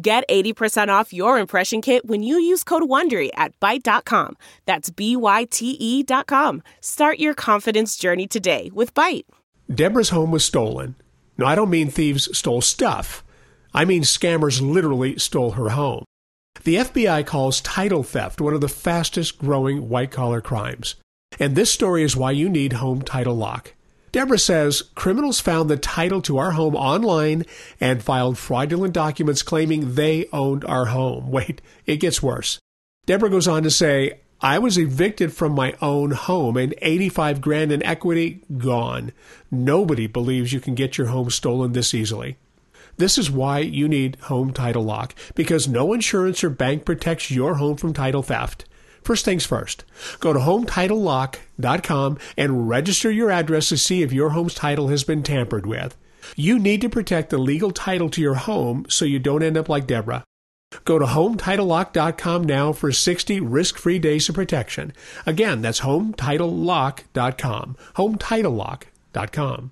Get 80% off your impression kit when you use code WONDERY at Byte.com. That's B-Y-T-E dot com. Start your confidence journey today with Byte. Deborah's home was stolen. No, I don't mean thieves stole stuff. I mean scammers literally stole her home. The FBI calls title theft one of the fastest growing white collar crimes. And this story is why you need Home Title Lock. Deborah says criminals found the title to our home online and filed fraudulent documents claiming they owned our home. Wait, it gets worse. Deborah goes on to say, I was evicted from my own home and 85 grand in equity gone. Nobody believes you can get your home stolen this easily. This is why you need Home Title Lock, because no insurance or bank protects your home from title theft. First things first, go to HometitleLock.com and register your address to see if your home's title has been tampered with. You need to protect the legal title to your home so you don't end up like Deborah. Go to HometitleLock.com now for 60 risk-free days of protection. Again, that's HometitleLock.com. HometitleLock.com.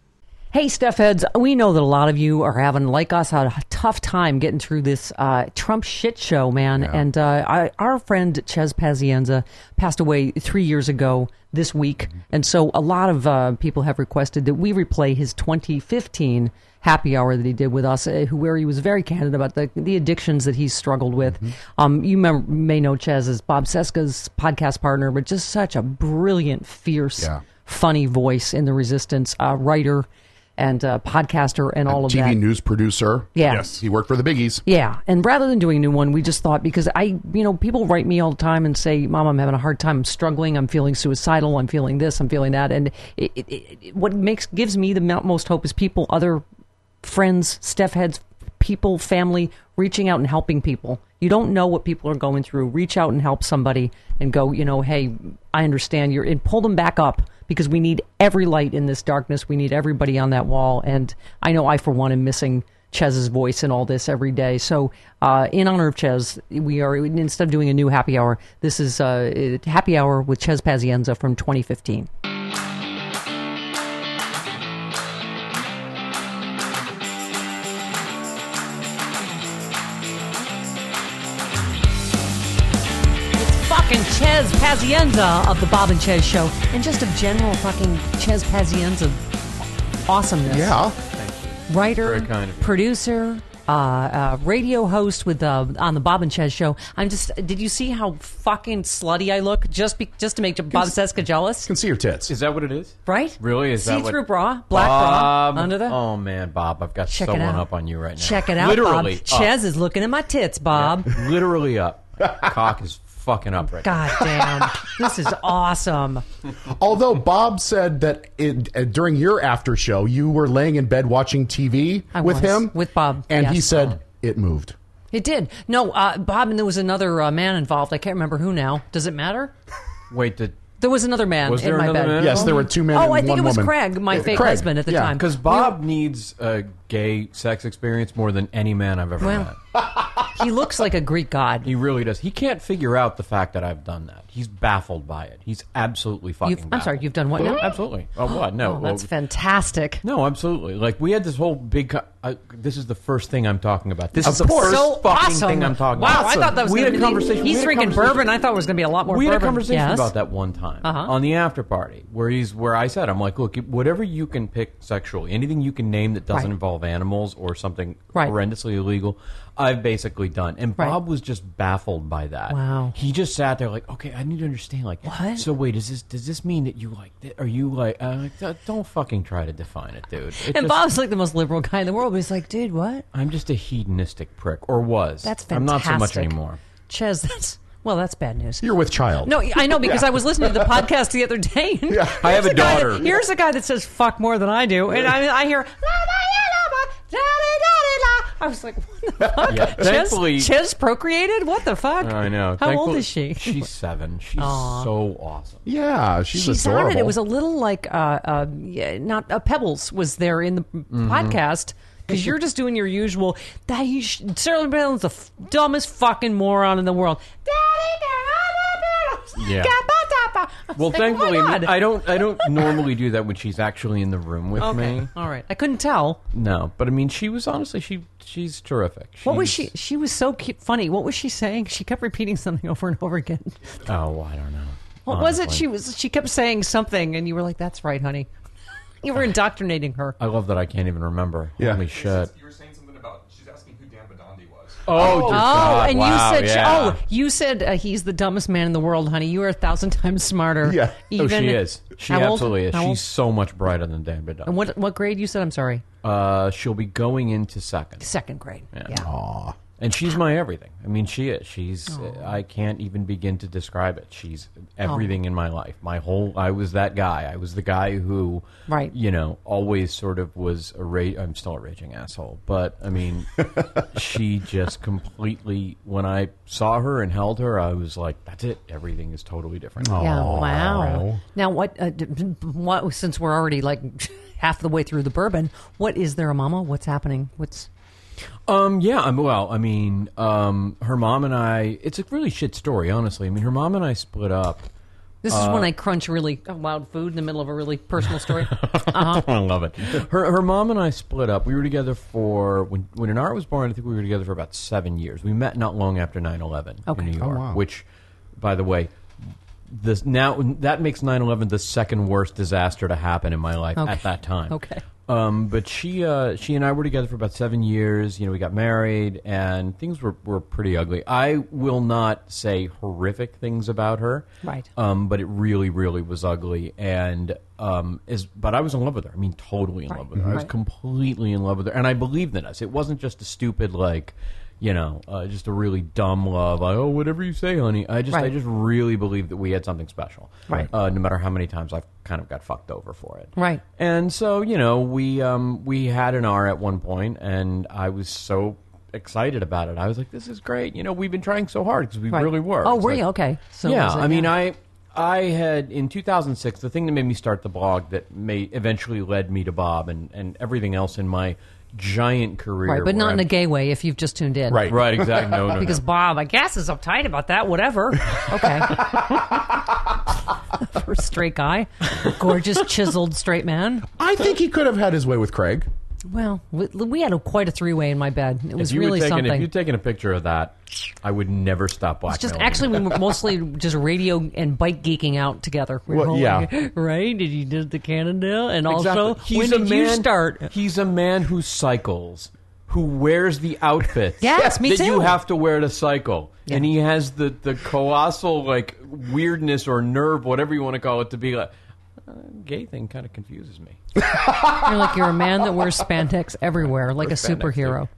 Hey, Steph heads, we know that a lot of you are having, like us, a tough time getting through this uh, Trump shit show, man. Yeah. And uh, I, our friend Chez Pazienza passed away three years ago this week. And so a lot of uh, people have requested that we replay his 2015 happy hour that he did with us, uh, where he was very candid about the, the addictions that he's struggled with. Um, you mem- may know Chez as Bob Cesca's podcast partner, but just such a brilliant, fierce, Yeah. funny voice in the resistance, uh, writer and uh, podcaster and all of TV that. TV news producer. Yeah. Yes. He worked for the biggies. Yeah, and rather than doing a new one, we just thought because I, you know, people write me all the time and say, "Mom, I'm having a hard time. I'm struggling. I'm feeling suicidal. I'm feeling this. I'm feeling that." And it, it, it, what makes gives me the most hope is people, other friends, Steph heads, people, family, reaching out and helping people. You don't know what people are going through. Reach out and help somebody and go, you know, hey, I understand you're, and pull them back up because we need every light in this darkness. We need everybody on that wall. And I know I, for one, am missing Chez's voice in all this every day. So, uh, in honor of Chez, we are, instead of doing a new happy hour, this is uh, happy hour with Chez Pazienza from 2015. Chez Pazienza of the Bob and Chez show, and just of general fucking Chez Pazienza awesomeness. Yeah. Writer, Very kind of producer, uh, uh, radio host with uh, on the Bob and Chez show. I'm just. Did you see how fucking slutty I look? Just be, just to make Bob Cesca jealous, Can see your tits. Is that what it is? right? Really? Is that what? See-through bra, black Bob, bra under the. Oh man, Bob, I've got Check so it one out. up on you right now. Check it out, Literally Bob. up. Chez is looking at my tits, Bob. Yeah, literally up. Cock is fucking up right God damn, this is awesome. Although Bob said that it, uh, during your after show, you were laying in bed watching TV I with was, him. with Bob, And he yes. said it moved. It did. No, uh, Bob, and there was another uh, man involved. I can't remember who now. Does it matter? Wait, did There was another man Was in my another bed. man? Yes, there were two men Oh, and I think one it was woman. Craig, my Uh, fake Craig, husband at the yeah. time. because Bob needs a gay sex experience more than any man I've ever Well, met. he looks like a Greek god. He really does. He can't figure out the fact that I've done that. He's baffled by it. He's absolutely fucking. You've, I'm baffled. sorry, you've done what now? Absolutely. Oh, what? No. Oh, that's well, fantastic. No, absolutely. Like we had this whole big. Co- I, this is the first thing I'm talking about. This is the first so fucking awesome. thing I'm talking about. wow, about. I thought that was we gonna had a be- conversation. we He's had a drinking conversation- bourbon. I thought it was going to be a lot more. we had a conversation Yes. about that one time Uh-huh. on the after party where he's where I said I'm like, look, whatever you can pick sexually, anything you can name that doesn't Right. involve animals or something Right. horrendously illegal, I've basically done. And Right. Bob was just baffled by that. Wow. He just sat there like, okay, I need to understand. Like, What? So wait, does this does this mean that you like? th- Are you like? Uh, like, "Don't- don't fucking try to define it, dude. It And just- Bob's like the most liberal guy in the world, but he's like, dude, what? I'm just a hedonistic prick, or was. That's fantastic. I'm not so much anymore. Chez, that's well, that's bad news. You're with child. No, I know because I was listening to the podcast the other day. And Yeah. I have here's a daughter. That, here's a guy that says "fuck" more than I do, and I, I hear. "La, la, la, la, da, da, da, da." I was like, what the fuck? Yeah, Chez, thankfully- Chez procreated? What the fuck? I know. How old Thankfully, is she? She's seven. She's so awesome. Yeah, she's she adorable. sounded it was a little like uh, uh yeah, not uh, pebbles was there in the Mm-hmm. podcast because you're just doing your usual that you sh- Sarah Palin's the f- dumbest fucking moron in the world Yeah. I was Well, like, thankfully, oh. I don't. I don't normally do that when she's actually in the room with okay me. all right I couldn't tell No, but I mean, she was honestly she she's terrific. what was she she was so cute, funny what was she saying she kept repeating something over and over again Oh, I don't know. what was it she was she kept saying something and you were like that's right honey you were indoctrinating her I love that I can't even remember. Yeah. Holy shit. You were saying something about she's asking who Dan Bidondi was. Oh, dear Oh, God. and wow, you said, yeah. "Oh, you said uh, he's the dumbest man in the world, honey. You are a thousand times smarter." Yeah. Oh, she is. She How old? absolutely is. How old? She's so much brighter than Dan Badon. And what what grade you said? I'm sorry, Uh, she'll be going into second. second grade. Yeah. Yeah. Aw. And she's my everything. I mean, she is. She's. I can't even begin to describe it. She's everything in my life. My whole. I was that guy. I was the guy who, Right. You know, always sort of was a ra- I'm still a raging asshole, but I mean, she just completely. When I saw her and held her, I was like, "That's it. Everything is totally different." Yeah. Aw. Wow. Now, what? Uh, d- d- what? Since we're already like half the way through the bourbon, what is there, a Mama? What's happening? What's Um, yeah, I'm, well, I mean, um, her mom and I, it's a really shit story, honestly. I mean, her mom and I split up. this? is when I crunch really wild food in the middle of a really personal story. I love it. Her, her mom and I split up. We were together for, when, when Inara was born, I think we were together for about seven years. We met not long after 9 11 Okay. in New Oh, York, wow. which, by the way, this now that makes 9-11 the second worst disaster to happen in my life Okay. at that time Okay. um, but she uh, she and I were together for about seven years. You know, we got married, and things were, were pretty ugly. I will not say horrific things about her, Right. Um, but it really, really was ugly, and um, is but I was in love with her. I mean, totally in love with her. I was Right. completely in love with her, and I believed in us. It wasn't just a stupid like. You know, uh, just a really dumb love. Like, oh, whatever you say, honey. I just, I just really believe that we had something special. Right. Uh, no matter how many times I've kind of got fucked over for it. Right. And so, you know, we um, we had an R at one point, and I was so excited about it. I was like, "This is great!" You know, we've been trying so hard because we Right. really were. Oh, It's were like- you okay? So yeah, I mean, I I had in 2006 the thing that made me start the blog that may eventually led me to Bob and and everything else in my giant career. right, but not in I'm- a gay way. If you've just tuned in, Right. Right, exactly. No, no, Because no. Bob, I guess, is uptight about that. Whatever. Okay. For a straight guy, gorgeous, chiseled straight man. I think he could have had his way with Craig. Well, we, we had a, quite a three-way in my bed. It was really something. if you'd taken a picture of that, I would never stop watching. just actually we were mostly just radio and bike geeking out together. We Well, yeah. right? Did you did the Cannondale? And also, Exactly. when He's did a you man- start? He's a man who cycles, who wears the outfits. Yes, me that too. you have to wear to cycle, Yeah. and he has the the colossal like weirdness or nerve, whatever you want to call it, to be like. Uh, gay thing kind of confuses me. You're like you're a man that wears spandex everywhere, like a superhero.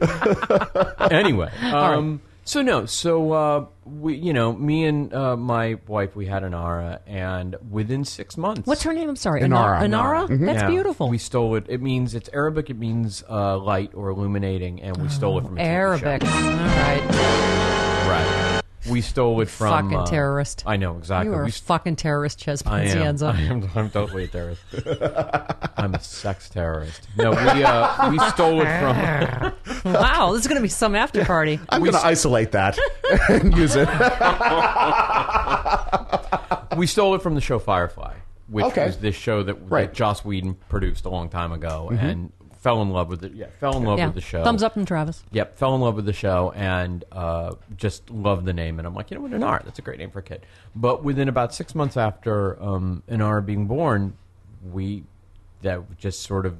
anyway, um, so no, so uh, we, you know, me and uh, my wife, we had Inara, and within six months, What's her name? I'm sorry, Inara. Inara. Inara. That's Yeah. beautiful. We stole it. It means it's Arabic. It means uh, light or illuminating, and we stole it from a TV show. Arabic. All right. Right. We stole it from Fucking uh, terrorist. I know exactly. You are we a st- fucking terrorist, Chez I am. Pazienza. I am. I'm totally a terrorist. I'm a sex terrorist. No, we uh, we stole it from. wow, this is going to be some after party. I'm going to isolate that and use it. we stole it from the show Firefly, which Okay. was this show that, Right. that Joss Whedon produced a long time ago, and fell in love with it. Yeah, fell in love yeah. with the show. Thumbs up from Travis. Yep, fell in love with the show and uh, just loved the name. And I'm like, you know what, Inara, that's a great name for a kid. But within about six months after um, Inara being born, we that just sort of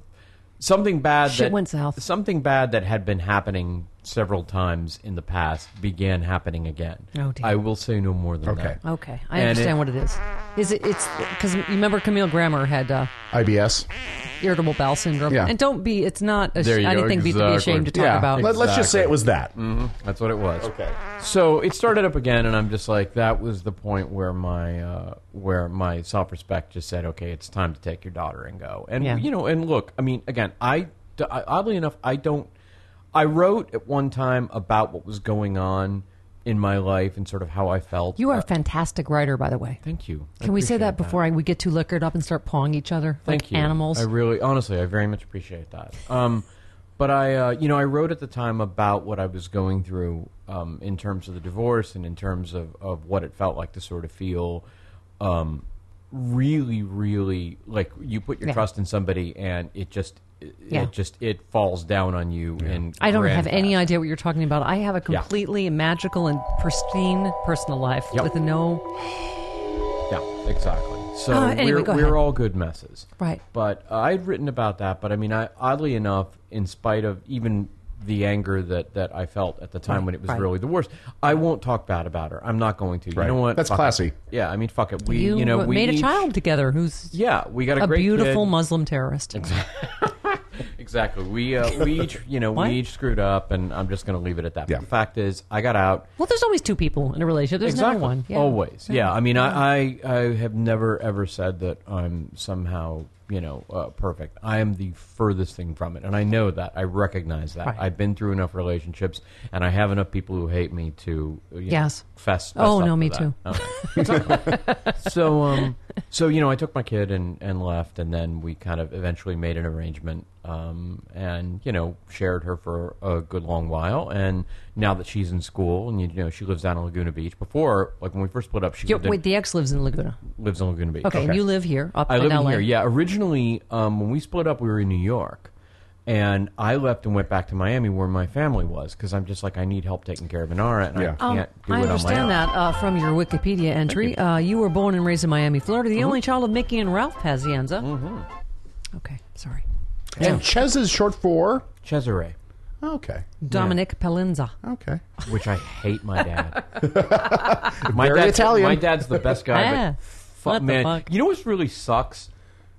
something bad Shit that went south. Something bad that had been happening several times in the past began happening again. Oh, dear. I will say no more than Okay. that. Okay, I And understand it- what it is. Is it? It's because you remember Camille Grammer had uh, IBS. irritable bowel syndrome. Yeah. And don't be. It's not. A, There you I go, didn't be to be exactly. ashamed to talk yeah. about. Let, us just say it was that. That's what it was. Okay. So it started up again, and I'm just like, that was the point where my uh, where my self respect just said, okay, it's time to take your daughter and go. And Yeah. you know, and look, I mean, again, I, I oddly enough, I don't. I wrote at one time about what was going on in my life and sort of how I felt. You are Uh, a fantastic writer, by the way. Thank you. I Can we say that before I, we get too liquored up and start pawing each other Thank like you. animals? I really, honestly, I very much appreciate that. Um, but I, uh, you know, I wrote at the time about what I was going through um, in terms of the divorce and in terms of, of what it felt like to sort of feel um, really, really like you put your Yeah. trust in somebody and it just, it, Yeah. just, it falls down on you. And I don't grand have any idea what you're talking about. I have a Yeah. completely magical and pristine personal life Yep. with no. Yeah, exactly. So Uh, anyway, we're, go we're ahead. all good messes. Right. But uh, I'd written about that, but I mean, I, oddly enough, in spite of even the anger that, that I felt at the time Right, when it was right. really the worst, I won't talk bad about her. I'm not going to. Right. You know what? That's Fuck it. classy. Yeah, I mean, fuck it. We, you you, know, we made a child together who's Yeah, we got a, a great beautiful kid. Muslim terrorist. Exactly. We uh, we each you know What? we each screwed up, and I'm just going to leave it at that. Yeah. But the fact is, I got out. Well, there's always two people in a relationship. There's exactly. never one. Yeah. Always. Yeah. I mean, I, I I have never ever said that I'm somehow you know uh, perfect. I am the furthest thing from it, and I know that. I recognize that. Right. I've been through enough relationships, and I have enough people who hate me to uh, you know, Yes. fess, fess Oh, no, me that. too. Okay. So um so you know I took my kid and and left, and then we kind of eventually made an arrangement. Um, and you know, shared her for a good long while, and now that she's in school, and you know, she lives down in Laguna Beach. Before, like when we first split up, she lived in- wait, the ex lives in Laguna. lives in Laguna Beach. Okay, and you live here up I in live in LA. here. Yeah, originally, um, when we split up, we were in New York, and I left and went back to Miami, where my family was, because I'm just like I need help taking care of Inara, and Yeah. I Um, can't do I it on my understand own. that uh, from your Wikipedia entry. Uh, you were born and raised in Miami, Florida, the only child of Mickey and Ralph Pazienza. Mm-hmm. Okay, sorry. And Chez is short for. Cesare, Okay. Dominic Pazienza. Okay. which I hate my dad. my Very dad's, Italian. My dad's the best guy, Ah, but fu- what the man, fuck? you know what really sucks?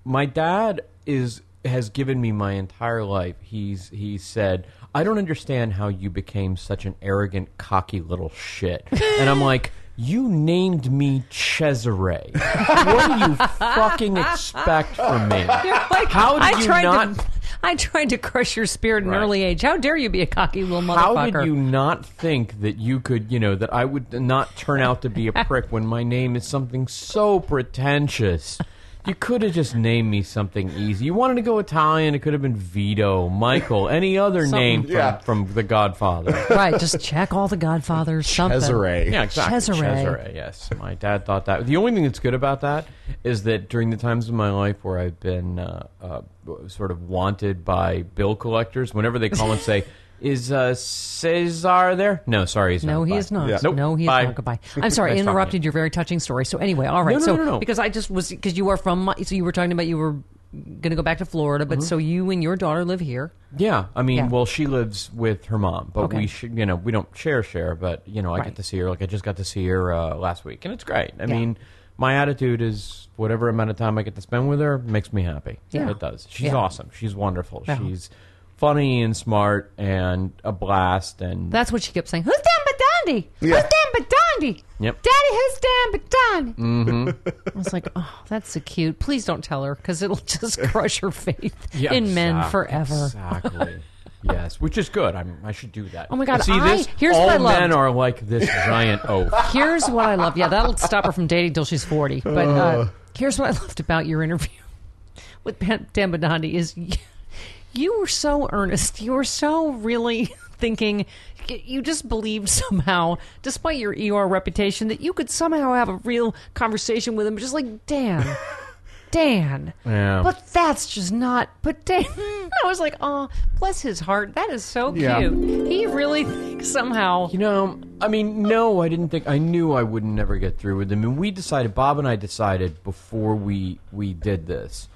My dad is has given me my entire life. He's he said, "I don't understand how you became such an arrogant, cocky little shit," and I'm like. You named me Cesare. What do you fucking expect from me? Like, How did I you tried not? To, I tried to crush your spirit in Right. early age. How dare you be a cocky little motherfucker? How did you not think that you could, you know, that I would not turn out to be a prick when my name is something so pretentious? You could have just named me something easy. You wanted to go Italian, it could have been Vito, Michael, any other name from, Yeah. from The Godfather. Right, just check all the Godfathers. Something. Cesare. Yeah, exactly. Cesare. yes. My dad thought that. The only thing that's good about that is that during the times of my life where I've been uh, uh, sort of wanted by bill collectors, whenever they call and say, "Is uh, Cesar there?" No, sorry, he's not. No, not. he Bye. is not. Yeah. Nope. No, he is Bye. not. Goodbye. I'm sorry, I Nice talking to interrupted your very touching story. So anyway, all right. No, no, so no, no. because I just was because you are from Mi- so you were talking about you were going to go back to Florida, but so you and your daughter live here. Yeah, I mean, Yeah. well, she lives with her mom, but Okay. we, sh- you know, we don't share share. But you know, I Right. get to see her. Like I just got to see her uh, last week, and it's great. I Yeah. mean, my attitude is whatever amount of time I get to spend with her makes me happy. Yeah. it does. She's Yeah. awesome. She's wonderful. Yeah. She's funny and smart and a blast. And That's what she kept saying. Who's Dan Bidondi? Yeah. Who's Dan Bidondi? Yep. Daddy, who's Dan Bidondi? Mm-hmm. I was like, oh, that's so cute. Please don't tell her because it'll just crush her faith Yeah, in men exact- forever. Exactly. yes, which is good. I'm, I should do that. Oh my God, See I- this? here's All what I men are like this giant oaf. Here's what I love. Yeah, that'll stop her from dating till she's 40. But uh, here's what I loved about your interview with Dan Dan Bidondi is you, were so earnest. You were so really thinking. You just believed somehow, despite your ER reputation, that you could somehow have a real conversation with him. Just like Dan, Dan. Yeah. But that's just not. But Dan, I was like, oh, bless his heart. That is so Yeah. cute. He really thinks somehow. You know, I mean, no, I didn't think. I knew I would never get through with him, and we decided. Bob and I decided before we we did this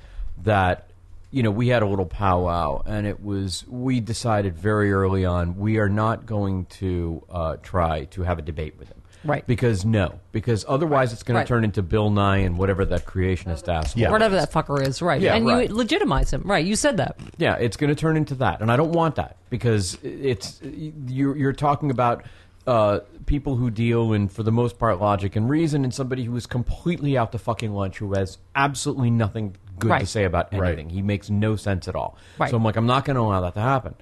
that you know we had a little powwow, and it was we decided very early on we are not going to uh, try to have a debate with him. Right. Because no, because otherwise it's going Right. to turn into Bill Nye and whatever that creationist asshole. Yeah. Whatever that fucker is, right? Yeah, and right. you legitimize him, right? You said that. Yeah, it's going to turn into that, and I don't want that because it's you're you're talking about uh, people who deal in, for the most part, logic and reason, and somebody who is completely out to fucking lunch, who has absolutely nothing good to say about Right. anything. He makes no sense at all. Right. So I'm like, I'm not going to allow that to happen,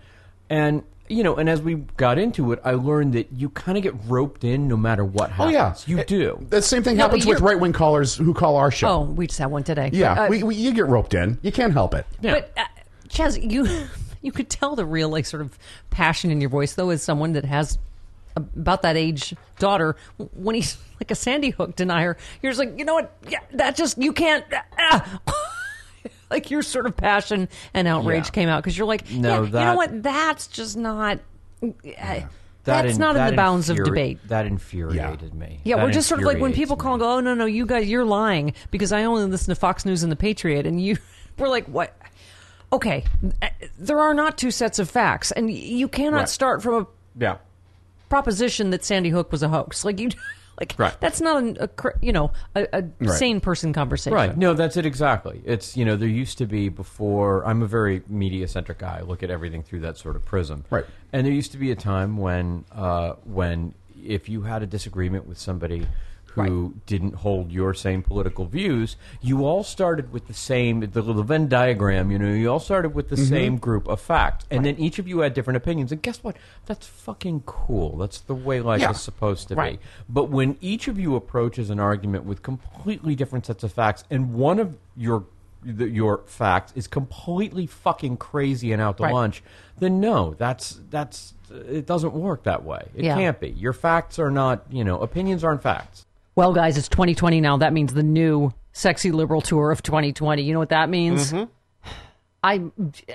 and. You know, and as we got into it, I learned that you kind of get roped in no matter what happens. Oh happens. yeah, you It- do. The same thing No, happens with right wing callers who call our show. Oh, we just had one today. yeah, Uh, we, we, you get roped in. You can't help it. Yeah. But uh, Chaz, you you could tell the real like sort of passion in your voice though, as someone that has about that age daughter. When he's like a Sandy Hook denier, you're just like, you know what? Yeah, that just you can't. ah." like your sort of passion and outrage Yeah. came out because you're like, No, yeah, you know what? That's just not. uh, That That's in- not in the bounds of debate. That infuriated me. Yeah, That we're just sort of like when infuriates people call and go, "Oh no, no, you guys, you're lying," because I only listen to Fox News and the Patriot, and you, we're like, what? Okay, uh, there are not two sets of facts, and you cannot Right. start from a Yeah. proposition that Sandy Hook was a hoax. Like you, like Right. that's not an, a you know a, a Right. sane person conversation. Right. No, that's it exactly. It's you know there used to be before. I'm a very media centric guy. I look at everything through that sort of prism. Right. And there used to be a time when uh, when if you had a disagreement with somebody who didn't hold your same political views, you all started with the same the little Venn diagram. You know, you all started with the mm-hmm. same group of facts, and then each of you had different opinions. And guess what? That's fucking cool. That's the way life Yeah. is supposed to Right. be. But when each of you approaches an argument with completely different sets of facts, and one of your the, your facts is completely fucking crazy and out to Right. lunch, then no, that's that's it doesn't work that way. It Yeah. can't be. Your facts are not, you know, opinions aren't facts. Well, guys, it's 2020 now. That means the new sexy liberal tour of 2020. You know what that means? I,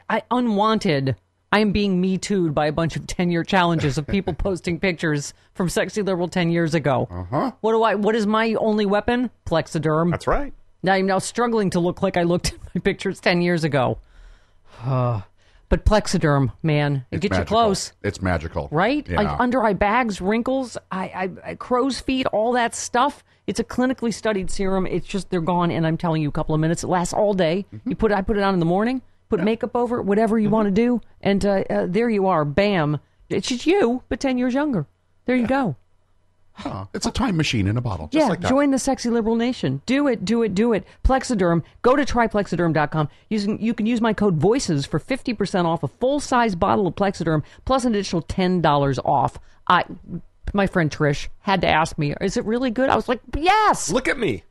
I unwanted. I am being me too'd by a bunch of 10 year challenges of people posting pictures from sexy liberal 10 years ago. Uh-huh. What do I? What is my only weapon? Plexiderm. That's right. Now I'm now struggling to look like I looked at my pictures 10 years ago. but Plexiderm, man, it gets you close It's magical, right? Yeah. Like under eye bags, wrinkles, I, I, I, crow's feet, all that stuff. It's a clinically studied serum. It's just they're gone, and I'm telling you, a couple of minutes. It lasts all day. Mm-hmm. You put I put it on in the morning, put makeup over it, whatever you want to do, and uh, uh, there you are. Bam! It's just you, but ten years younger. There you go. Uh, it's a time machine in a bottle. Just yeah, like that. join the sexy liberal nation. Do it, do it, do it. Plexiderm. Go to tryplexiderm.com. Using, you can use my code VOICES for 50% off a full size bottle of Plexiderm plus an additional $10 off. I, my friend Trish had to ask me, is it really good? I was like, yes. Look at me.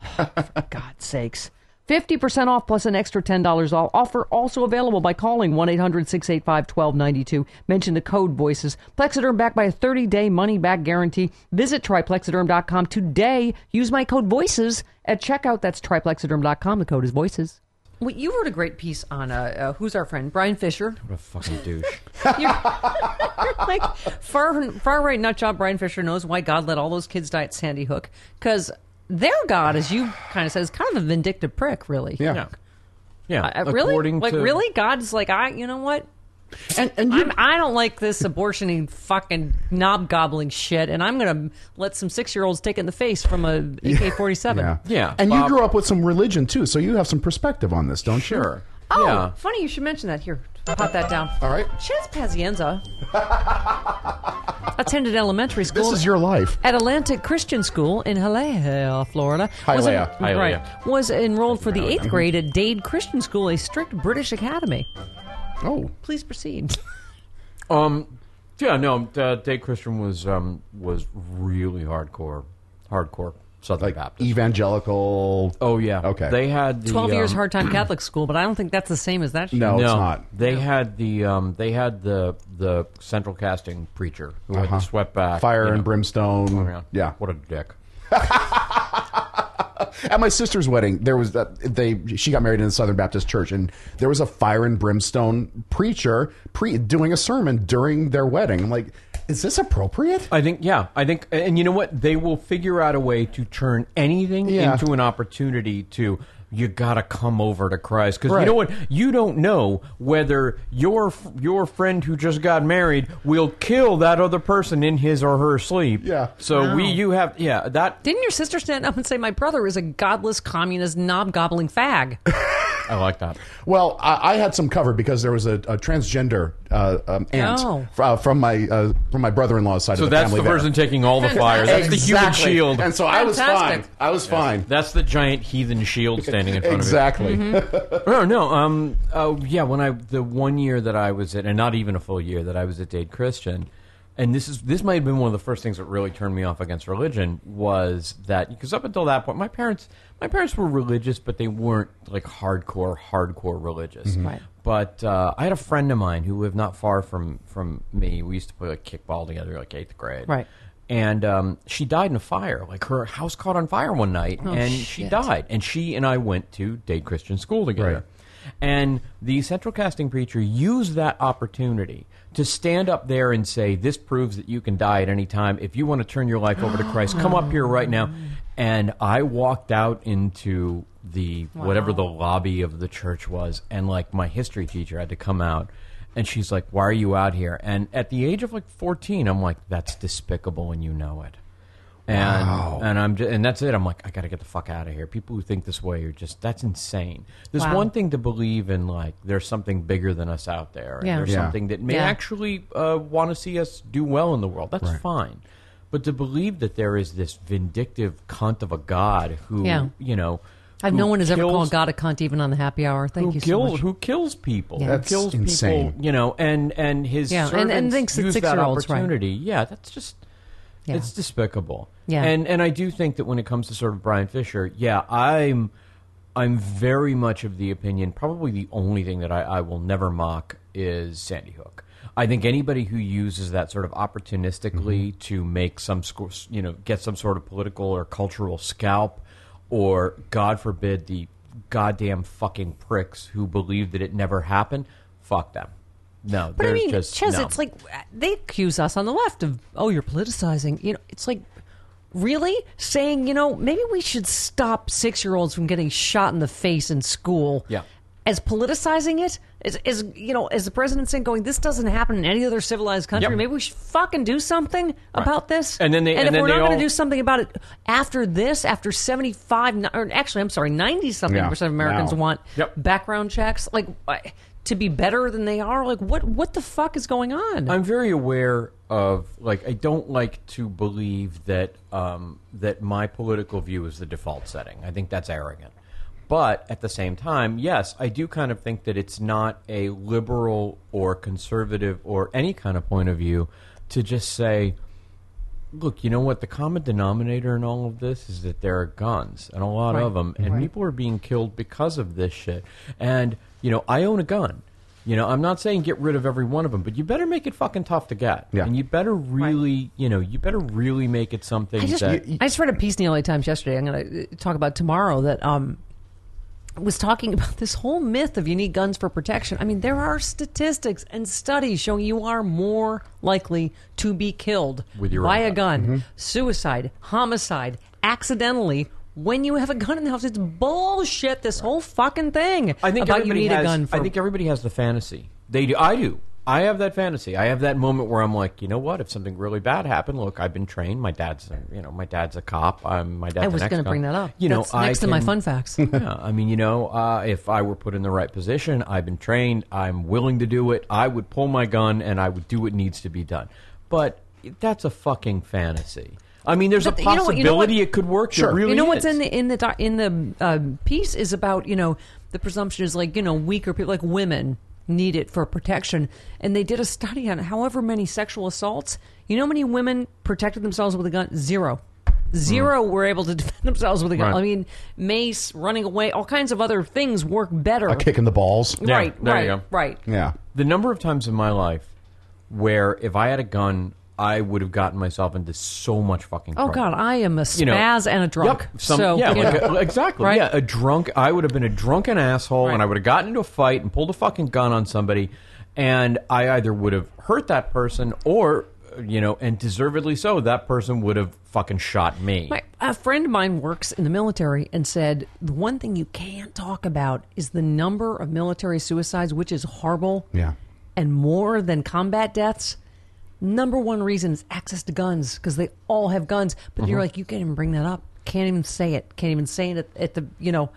For God's sakes. 50% off plus an extra $10 off. Offer also available by calling 1 800 685 1292. Mention the code VOICES. Plexiderm backed by a 30 day money back guarantee. Visit tryplexiderm.com today. Use my code VOICES at checkout. That's tryplexiderm.com. The code is VOICES. Well, you wrote a great piece on uh, uh, who's our friend Bryan Fischer. What a fucking douche. You're, you're like far far right nut job. Bryan Fischer knows why God let all those kids die at Sandy Hook because their God, as you kind of said, is kind of a vindictive prick, really. Yeah. yeah. Yeah. Uh, really? According like to, really? God's like I. You know what? And, and you, I'm, I don't like this abortioning fucking knob gobbling shit, and I'm gonna let some six year olds take it in the face from a AK forty seven. yeah. Yeah, And Bob- you grew up with some religion too, so you have some perspective on this, don't you? Sure. Oh, Yeah. funny you should mention that. Here, pop that down. All right. Chez Pazienza attended elementary school. This is your life. at Atlantic Christian School in Hialeah, Florida. Was en- Hialeah. Hialeah. Right. Was enrolled for the eighth grade at Dade Christian School, a strict British academy. Oh, Please proceed. Um, yeah, no, uh, Dade Christian was um, was really hardcore, hardcore Southern like Baptist. evangelical. oh yeah, Okay. They had the, 12 years um, hard time Catholic school, but I don't think that's the same as that shit. No, no, it's not. They had the um, they had the the central casting preacher who had the swept back Uh-huh. Fire and know. brimstone. Oh, yeah. Yeah. what a dick. At my sister's wedding, there was that they she got married in a Southern Baptist church, and there was a fire and brimstone preacher pre doing a sermon during their wedding. I'm like, is this appropriate? I think, yeah, I think, and you know what? They will figure out a way to turn anything Yeah. into an opportunity to. You gotta come over to Christ because you know what? You don't know whether your your friend who just got married will kill that other person in his or her sleep. Yeah. So we, you have, yeah, that Didn't your sister stand up and say, "My brother is a godless communist knob gobbling fag"? I like that. Well, I, I had some cover because there was a, a transgender uh, um, aunt Oh. fr- uh, from my uh, from my brother in law's side So of the that's family. the there. person taking all the fire. That's the human shield. and so I was fine. I was fine. That's the giant heathen shield standing in front of you. Exactly. No, no. Um. Oh, yeah. When I the one year that I was at, and not even a full year that I was at Dade Christian, and this is this might have been one of the first things that really turned me off against religion was that because up until that point, my parents my parents were religious, but they weren't like hardcore hardcore religious. Right. But uh, I had a friend of mine who lived not far from from me. We used to play like kickball together, like eighth grade. Right. And um, she died in a fire. Like her house caught on fire one night, and she died. And she and I went to Dade Christian School together. Right. And the central casting preacher used that opportunity to stand up there and say, This proves that you can die at any time. If you want to turn your life over to Christ, come up here right now. And I walked out into the whatever the lobby of the church was, and like my history teacher had to come out. And she's like, Why are you out here? And at the age of like 14, I'm like, That's despicable, and you know it. And and I'm just, and that's it. I'm like, I got to get the fuck out of here. People who think this way are just that's insane. There's Wow. one thing to believe in, like there's something bigger than us out there. and Yeah. There's Yeah. something that may Yeah. actually uh, want to see us do well in the world. That's Right. fine. But to believe that there is this vindictive cunt of a god who, Yeah. you know, I've who no one has ever kills- called God a cunt, even on the happy hour. Thank who you so kills much. who kills people, Yeah. who That's kills insane. people, you know, and and his Yeah, and- and servants thinks that use that six-year-olds, right. opportunity. Yeah, that's just Yeah. it's despicable. Yeah. and and I do think that when it comes to sort of Bryan Fischer, yeah, I'm I'm very much of the opinion. Probably the only thing that I, I will never mock is Sandy Hook. I think anybody who uses that sort of opportunistically Mm-hmm. to make some sco- you know get some sort of political or cultural scalp, or God forbid the goddamn fucking pricks who believe that it never happened, fuck them. No, But I there's mean, just Chez, no. it's like they accuse us on the left of, oh, you're politicizing. You know, it's like really saying, you know, maybe we should stop six year olds from getting shot in the face in school. Yeah. As politicizing it, as, as you know, as the president saying, going, this doesn't happen in any other civilized country. Yep. Maybe we should fucking do something about this. And then they- and, and if we're not going to do something about it after this, after seventy five, or actually, I'm sorry, ninety something Yeah. percent of Americans Wow. want Yep. background checks, like to be better than they are. Like, what what the fuck is going on? I'm very aware of like I don't like to believe that um, that my political view is the default setting. I think that's arrogant. But at the same time, yes, I do kind of think that it's not a liberal or conservative or any kind of point of view to just say, look, you know what? The common denominator in all of this is that there are guns and a lot Right. of them, and people are being killed because of this shit. And you know, I own a gun. You know, I'm not saying get rid of every one of them, but you better make it fucking tough to get. Yeah. And you better really, you know, you better really make it something I just, that. I just read a piece in the LA Times yesterday. I'm going to talk about tomorrow that um, was talking about this whole myth of you need guns for protection. I mean, there are statistics and studies showing you are more likely to be killed With your by a gun. gun, mm-hmm. suicide, homicide, accidentally. When you have a gun in the house, it's bullshit. This whole fucking thing I think about you need has, a gun for. I think everybody has the fantasy. They do. I do. I have that fantasy. I have that moment where I'm like, you know what? If something really bad happened, look, I've been trained. My dad's, a, you know, my dad's a cop. I'm my dad's. I was going to bring that up. You know, That's next to my fun facts. yeah, I mean, you know, uh, if I were put in the right position, I've been trained. I'm willing to do it. I would pull my gun and I would do what needs to be done. But that's a fucking fantasy. I mean, there's But a you know what- possibility you know what- it could work. Sure. Really you know what's is. in the in the doc- in the uh, piece is about you know the presumption is like you know weaker people like women need it for protection and they did a study on however many sexual assaults you know how many women protected themselves with a gun zero Zero hmm. were able to defend themselves with a gun. Right. I mean, mace, running away, all kinds of other things work better. A kick in the balls. Right, there right, you go. right. Yeah. the number of times in my life where if I had a gun, I would have gotten myself into so much fucking. Oh trouble. God, I am a You know, spaz and a drunk. Yep, some- so yeah, you like know. a- exactly. Right? Yeah, a drunk. I would have been a drunken asshole, Right. and I would have gotten into a fight and pulled a fucking gun on somebody, and I either would have hurt that person or, you know, and deservedly so, that person would have fucking shot me. My, a friend of mine works in the military and said the one thing you can't talk about is the number of military suicides, which is horrible. Yeah. And more than combat deaths. Number one reason is access to guns because they all have guns. But you're uh-huh. like, you can't even bring that up. Can't even say it. Can't even say it at, at the, you know,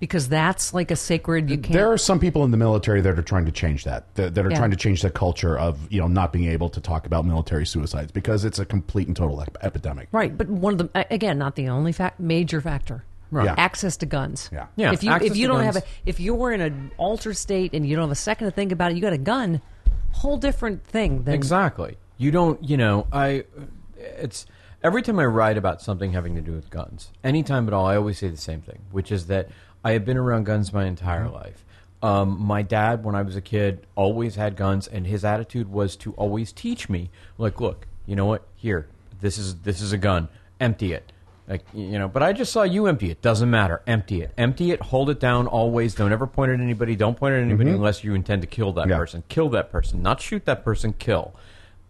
because that's like a sacred. You can't. There are some people in the military that are trying to change that, that, that are Yeah. trying to change the culture of you know not being able to talk about military suicides because it's a complete and total ep- epidemic. Right, but one of the again, not the only fact, major factor. Right. Yeah. Access to guns. Yeah. Yeah, If you access if you don't guns. have a if you're in an altered state and you don't have a second to think about it, you got a gun. Whole different thing than Exactly. You don't, you know, I, it's, every time I write about something having to do with guns, anytime at all, I always say the same thing, which is that I have been around guns my entire Mm-hmm. life. Um, my dad, when I was a kid, always had guns, and his attitude was to always teach me, like, look, you know what? Here, this is this is a gun. Empty it. Like you know, but I just saw you empty it. Doesn't matter. Empty it. Empty it. Hold it down. Always. Don't ever point at anybody. Don't point at anybody unless you intend to kill that Yeah. person. Kill that person. Not shoot that person. Kill.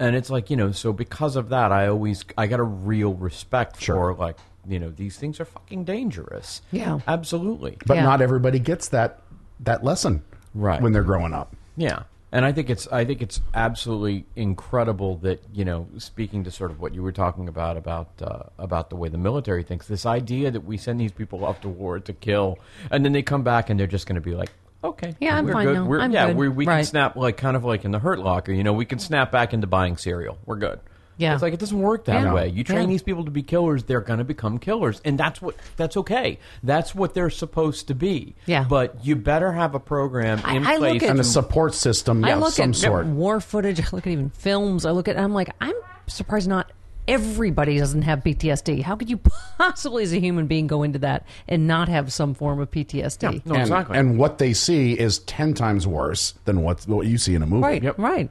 And it's like you know. So because of that, I always I got a real respect for like you know these things are fucking dangerous. Yeah. Absolutely. But Yeah. not everybody gets that that lesson Right. when they're growing up. Yeah, and I think it's I think it's absolutely incredible that you know, speaking to sort of what you were talking about about uh, about the way the military thinks, this idea that we send these people off to war to kill, and then they come back and they're just going to be like. Okay. Yeah, I'm we're fine good. now. We're, I'm yeah, good. we we can Right. snap like kind of like in the Hurt Locker. You know, we can snap back into buying cereal. We're good. Yeah. it's like it doesn't work that Yeah. way. You train Yeah. these people to be killers; they're going to become killers, and that's what that's okay. That's what they're supposed to be. Yeah. But you better have a program I- in I look place at- And a support system, I yeah, look some at sort. war footage. I look at even films. I look at. I'm like, I'm surprised not everybody doesn't have PTSD. How could you possibly, as a human being, go into that and not have some form of PTSD? No, and, exactly. and what they see is ten times worse than what what you see in a movie. Right, right.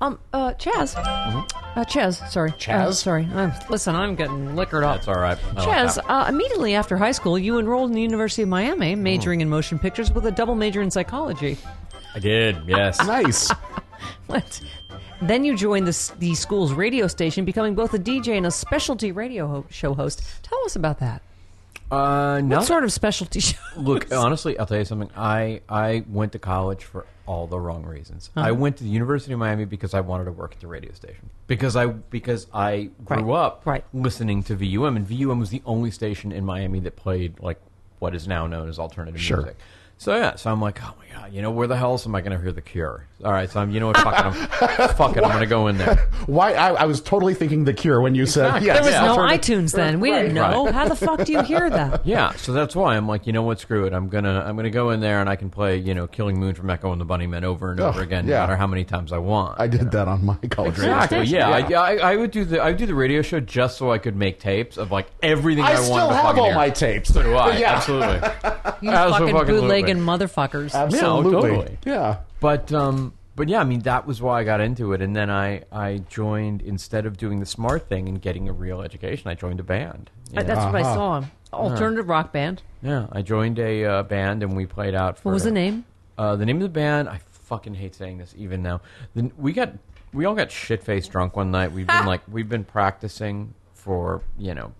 Um, uh, Chaz, uh, Chaz, sorry, Chaz? Uh, sorry. Uh, listen, I'm getting liquored up. That's all right. I Chaz, that. uh, immediately after high school, you enrolled in the University of Miami, majoring in motion pictures with a double major in psychology. I did, yes. Nice. What? Then you joined the, the school's radio station, becoming both a DJ and a specialty radio ho- show host. Tell us about that. Uh, no. What sort of specialty show? Look, honestly, I'll tell you something. I I went to college for all the wrong reasons. Uh-huh. I went to the University of Miami because I wanted to work at the radio station. Because I because I grew Right, up right. listening to VUM, and VUM was the only station in Miami that played like what is now known as alternative Sure. music. So yeah, so I'm like, oh my god, you know where the hell else am I going to hear the Cure? All right, so I'm, you know what, fuck it, I'm, fuck it, I'm going to go in there. Why? I, I was totally thinking The Cure when you said Exactly. yes. There was Yeah, no alternative- iTunes then. We didn't Right. know. How the fuck do you hear that? Yeah, so that's why I'm like, you know what, screw it. I'm gonna I'm gonna go in there and I can play, you know, Killing Moon from Echo and the Bunnymen over and over Oh, again, yeah. no matter how many times I want. I did that on my college radio Exactly. station. Yeah, I, I, I would do the I would do the radio show just so I could make tapes of like everything I, I wanted still have fucking all hear. my tapes. So do I. Yeah. Absolutely. You Absolutely. fucking bootlegging motherfuckers. Absolutely. totally. Yeah. But um, but yeah, I mean that was why I got into it, and then I I joined instead of doing the smart thing and getting a real education, I joined a band. you Uh, know? That's what I Uh-huh. saw. Alternative rock band. Yeah, I joined a uh, band and we played out. For, What was the name? Uh, the name of the band. I fucking hate saying this even now. The, we got we all got shit faced drunk one night. We've been like we've been practicing for you know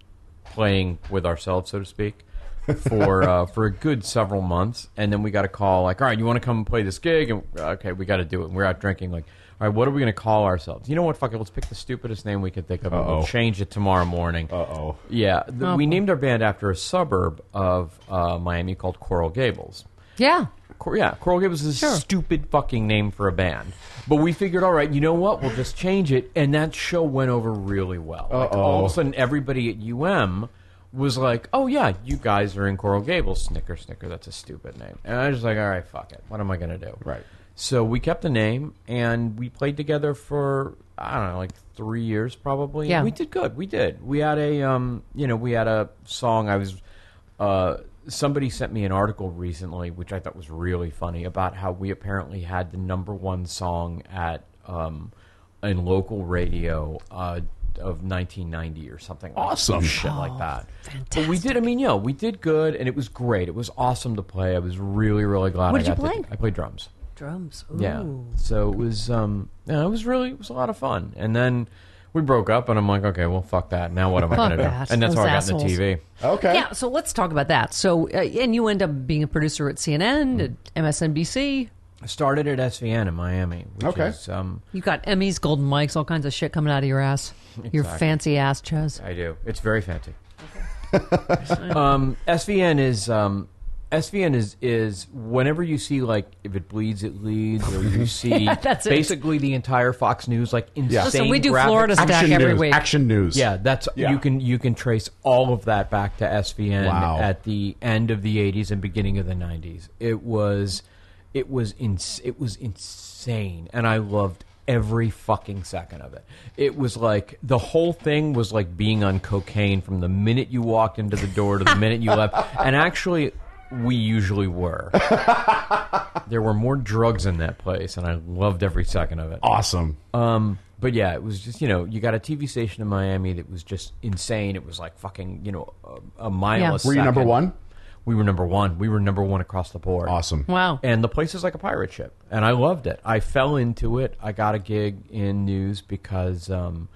playing with ourselves, so to speak. For uh, for a good several months, and then we got a call like, "All right, you want to come and play this gig?" And okay, we got to do it. And we're out drinking. Like, all right, what are we going to call ourselves? You know what? Fuck it. Let's pick the stupidest name we could think of. and We'll Uh-oh. change it tomorrow morning. Uh oh. Yeah, th- Oh, we named our band after a suburb of uh, Miami called Coral Gables. Yeah. Cor- yeah, Coral Gables is a stupid fucking name for a band. But we figured, all right, you know what? We'll just change it. And that show went over really well. Like, Uh-oh. all of a sudden, everybody at UM was like, oh, yeah, you guys are in Coral Gables. Snicker, snicker, that's a stupid name. And I was like, all right, fuck it. What am I going to do? Right. So we kept the name, and we played together for I don't know, like three years probably. Yeah. we did good. We did. We had a um, you know, we had a song. I was uh, somebody sent me an article recently, which I thought was really funny about how we apparently had the number one song at um, in local radio uh, of 1990 or something. like- Awesome. shit like that. But we did. I mean, yeah, we did good, and it was great. It was awesome to play. I was really, really glad. What I did you got to- play? I played drums. Drums. Yeah. So it was um yeah, it was really it was a lot of fun. And then we broke up and I'm like, okay, well fuck that. Now what am I gonna do? that. And that's Those how I got into assholes. TV. Okay. Yeah, so let's talk about that. So, uh, and you end up being a producer at CNN, at MSNBC. I started at SVN in Miami. Which Okay. Is, um You got Emmys, Golden Mics, all kinds of shit coming out of your ass. Your fancy ass, Chaz. I do. It's very fancy. um SVN is um SVN is is whenever you see like if it bleeds it leads or you see That's it. basically the entire Fox News like insane Listen, we do graphics. Florida stack Action every news. week. Action news. Yeah, that's Yeah. you can you can trace all of that back to SVN Wow. at the end of the 80s and beginning of the 90s. It was it was ins- it was insane and I loved every fucking second of it. It was like the whole thing was like being on cocaine from the minute you walked into the door to the minute you left. And actually we usually were. there were more drugs in that place and I loved every second of it. Awesome. Um, but yeah, it was just you know you got a TV station in Miami that was just insane. It was like fucking you know a, a mile. Yeah. A Were you number one? We were number one. We were number one across the board. Awesome. Wow. And the place is like a pirate ship, and I loved it. I fell into it. I got a gig in news because um,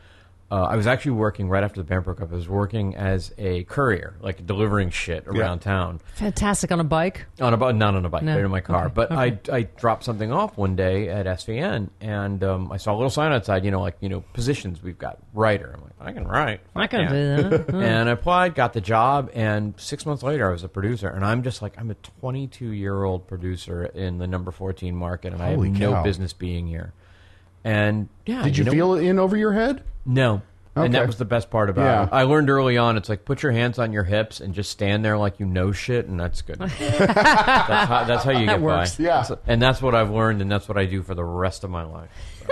uh, I was actually working right after the band broke up. I was working as a courier, like delivering shit around town Fantastic on a bike. on a bu- not on a bike, No. but in my car. Okay, But okay. I I dropped something off one day at SVN, and um, I saw a little sign outside. You know, like you know, positions we've got writer. I'm like, I can write. I can Yeah. do that. and I applied, got the job, and six months later, I was a producer. And I'm just like, I'm a 22 year old producer in the number 14 market, and I Holy have cow. no business being here. And yeah, Did you, know- feel it in over your head? no. And Okay. that was the best part about Yeah. it. I learned early on. It's like put your hands on your hips and just stand there like you know shit, and that's good. that's, how, that's how you That get works. by. Yeah. and that's what I've learned, and that's what I do for the rest of my life.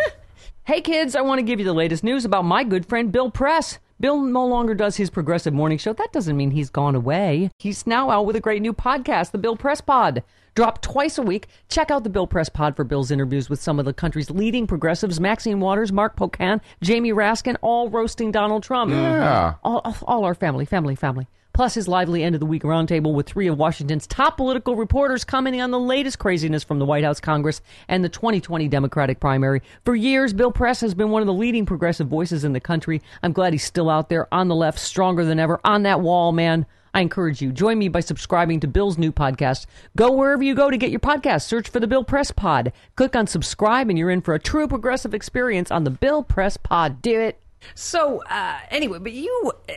Hey kids, I want to give you the latest news about my good friend Bill Press. Bill no longer does his progressive morning show. That doesn't mean he's gone away. He's now out with a great new podcast, The Bill Press Pod. Drop twice a week. Check out the Bill Press Pod for Bill's interviews with some of the country's leading progressives Maxine Waters, Mark Pocan, Jamie Raskin, all roasting Donald Trump. Yeah. All, all our family, family, family. Plus his lively end of the week roundtable with three of Washington's top political reporters commenting on the latest craziness from the White House, Congress, and the 2020 Democratic primary. For years, Bill Press has been one of the leading progressive voices in the country. I'm glad he's still out there on the left, stronger than ever, on that wall, man. I encourage you. Join me by subscribing to Bill's new podcast. Go wherever you go to get your podcast. Search for the Bill Press Pod. Click on subscribe, and you're in for a true progressive experience on the Bill Press Pod. Do it. So uh, anyway, but you uh,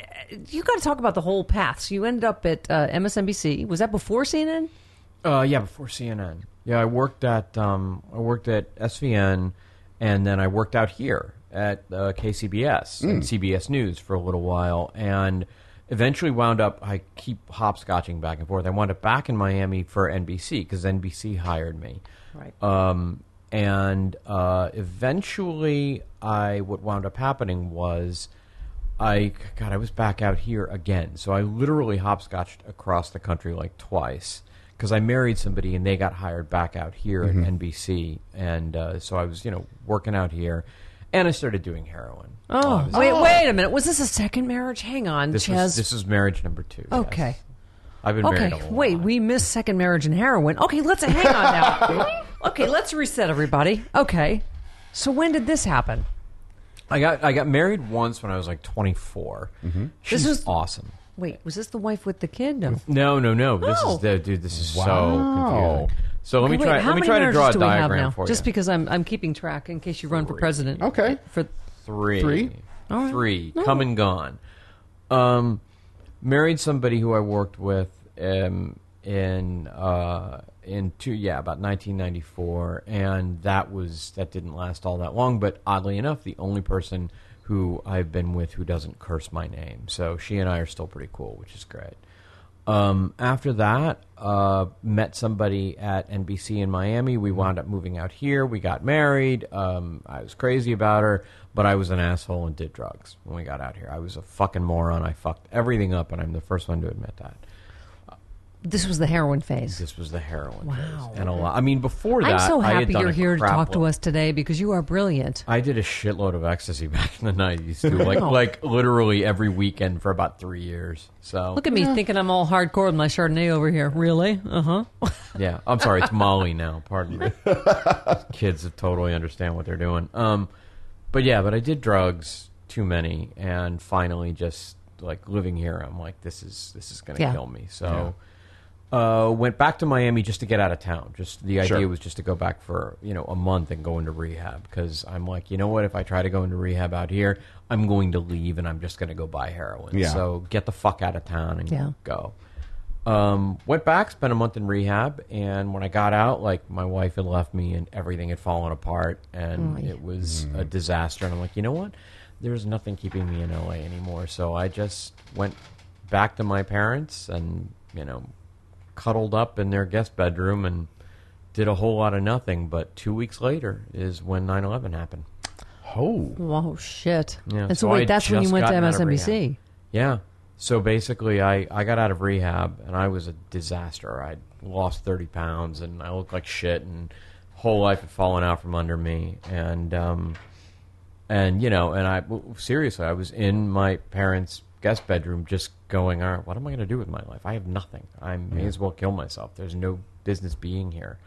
you got to talk about the whole path. So you ended up at uh, MSNBC. Was that before CNN? Uh, yeah, before CNN. Yeah, I worked at um, I worked at SVN, and then I worked out here at uh, KCBS and CBS News for a little while, and eventually wound up. I keep hopscotching back and forth. I wound up back in Miami for NBC because NBC hired me. Right. Um, and uh, eventually, I what wound up happening was. I God, I was back out here again. So I literally hopscotched across the country like twice because I married somebody and they got hired back out here at NBC, and uh, so I was you know working out here, and I started doing heroin. Oh, Obviously. wait, wait a minute. Was this a second marriage? Hang on, this Chez. was this is marriage number two. yes. okay. I've been Okay. married. A Wait, lot. we missed second marriage and heroin. Okay, let's hang on now. okay, let's reset everybody. Okay. So when did this happen? I got I got married once when I was like 24. She's This is awesome. Wait, was this the wife with the kid? No. No, no, no. This No. is the dude. This is Wow. so confusing. So let me Wait, try. how Let me many try to draw a do we have diagram now? for you. Just because I'm I'm keeping track in case you run for president. Okay. For three, Three? All right. three, come and gone. Um, married somebody who I worked with um, in uh, in two, yeah, about 1994, and that was that didn't last all that long. But oddly enough, the only person who I've been with who doesn't curse my name, so she and I are still pretty cool, which is great. Um, after that, uh, met somebody at NBC in Miami. We wound up moving out here. We got married. Um, I was crazy about her, but I was an asshole and did drugs when we got out here. I was a fucking moron. I fucked everything up, and I'm the first one to admit that. This was the heroin phase. This was the heroin Wow. phase, and a lot. I mean, before that, I'm so happy you're here to talk to us today because you are brilliant. I did a shitload of ecstasy back in the nineties too, like like literally every weekend for about three years. So Look at me thinking I'm all hardcore with my Chardonnay over here. Really? Uh huh. yeah, I'm sorry, it's Molly now. Pardon me. Kids totally understand what they're doing. Um, but yeah, but I did drugs too many, and finally, just like living here, I'm like, this is this is gonna Yeah. kill me. So. Uh, went back to Miami just to get out of town. Just the idea Sure. was just to go back for you know a month and go into rehab because I'm like, you know what? If I try to go into rehab out here, I'm going to leave and I'm just going to go buy heroin. Yeah. So get the fuck out of town and Yeah. go. Um, went back, spent a month in rehab, and when I got out, like my wife had left me and everything had fallen apart, and it was a disaster. And I'm like, you know what? There's nothing keeping me in LA anymore. So I just went back to my parents and you know cuddled up in their guest bedroom and did a whole lot of nothing. But two weeks later is when 9/11 happened. Oh, Whoa, shit. Yeah, and so, so I wait, that's when you went to gotten out of MSNBC. Yeah. So basically, I, I got out of rehab and I was a disaster. I lost 30 pounds and I looked like shit and whole life had fallen out from under me. And, um, and you know, and I seriously, I was in my parents' guest bedroom just going, all right, what am I going to do with my life? I have nothing. I may as well kill myself. There's no business being here.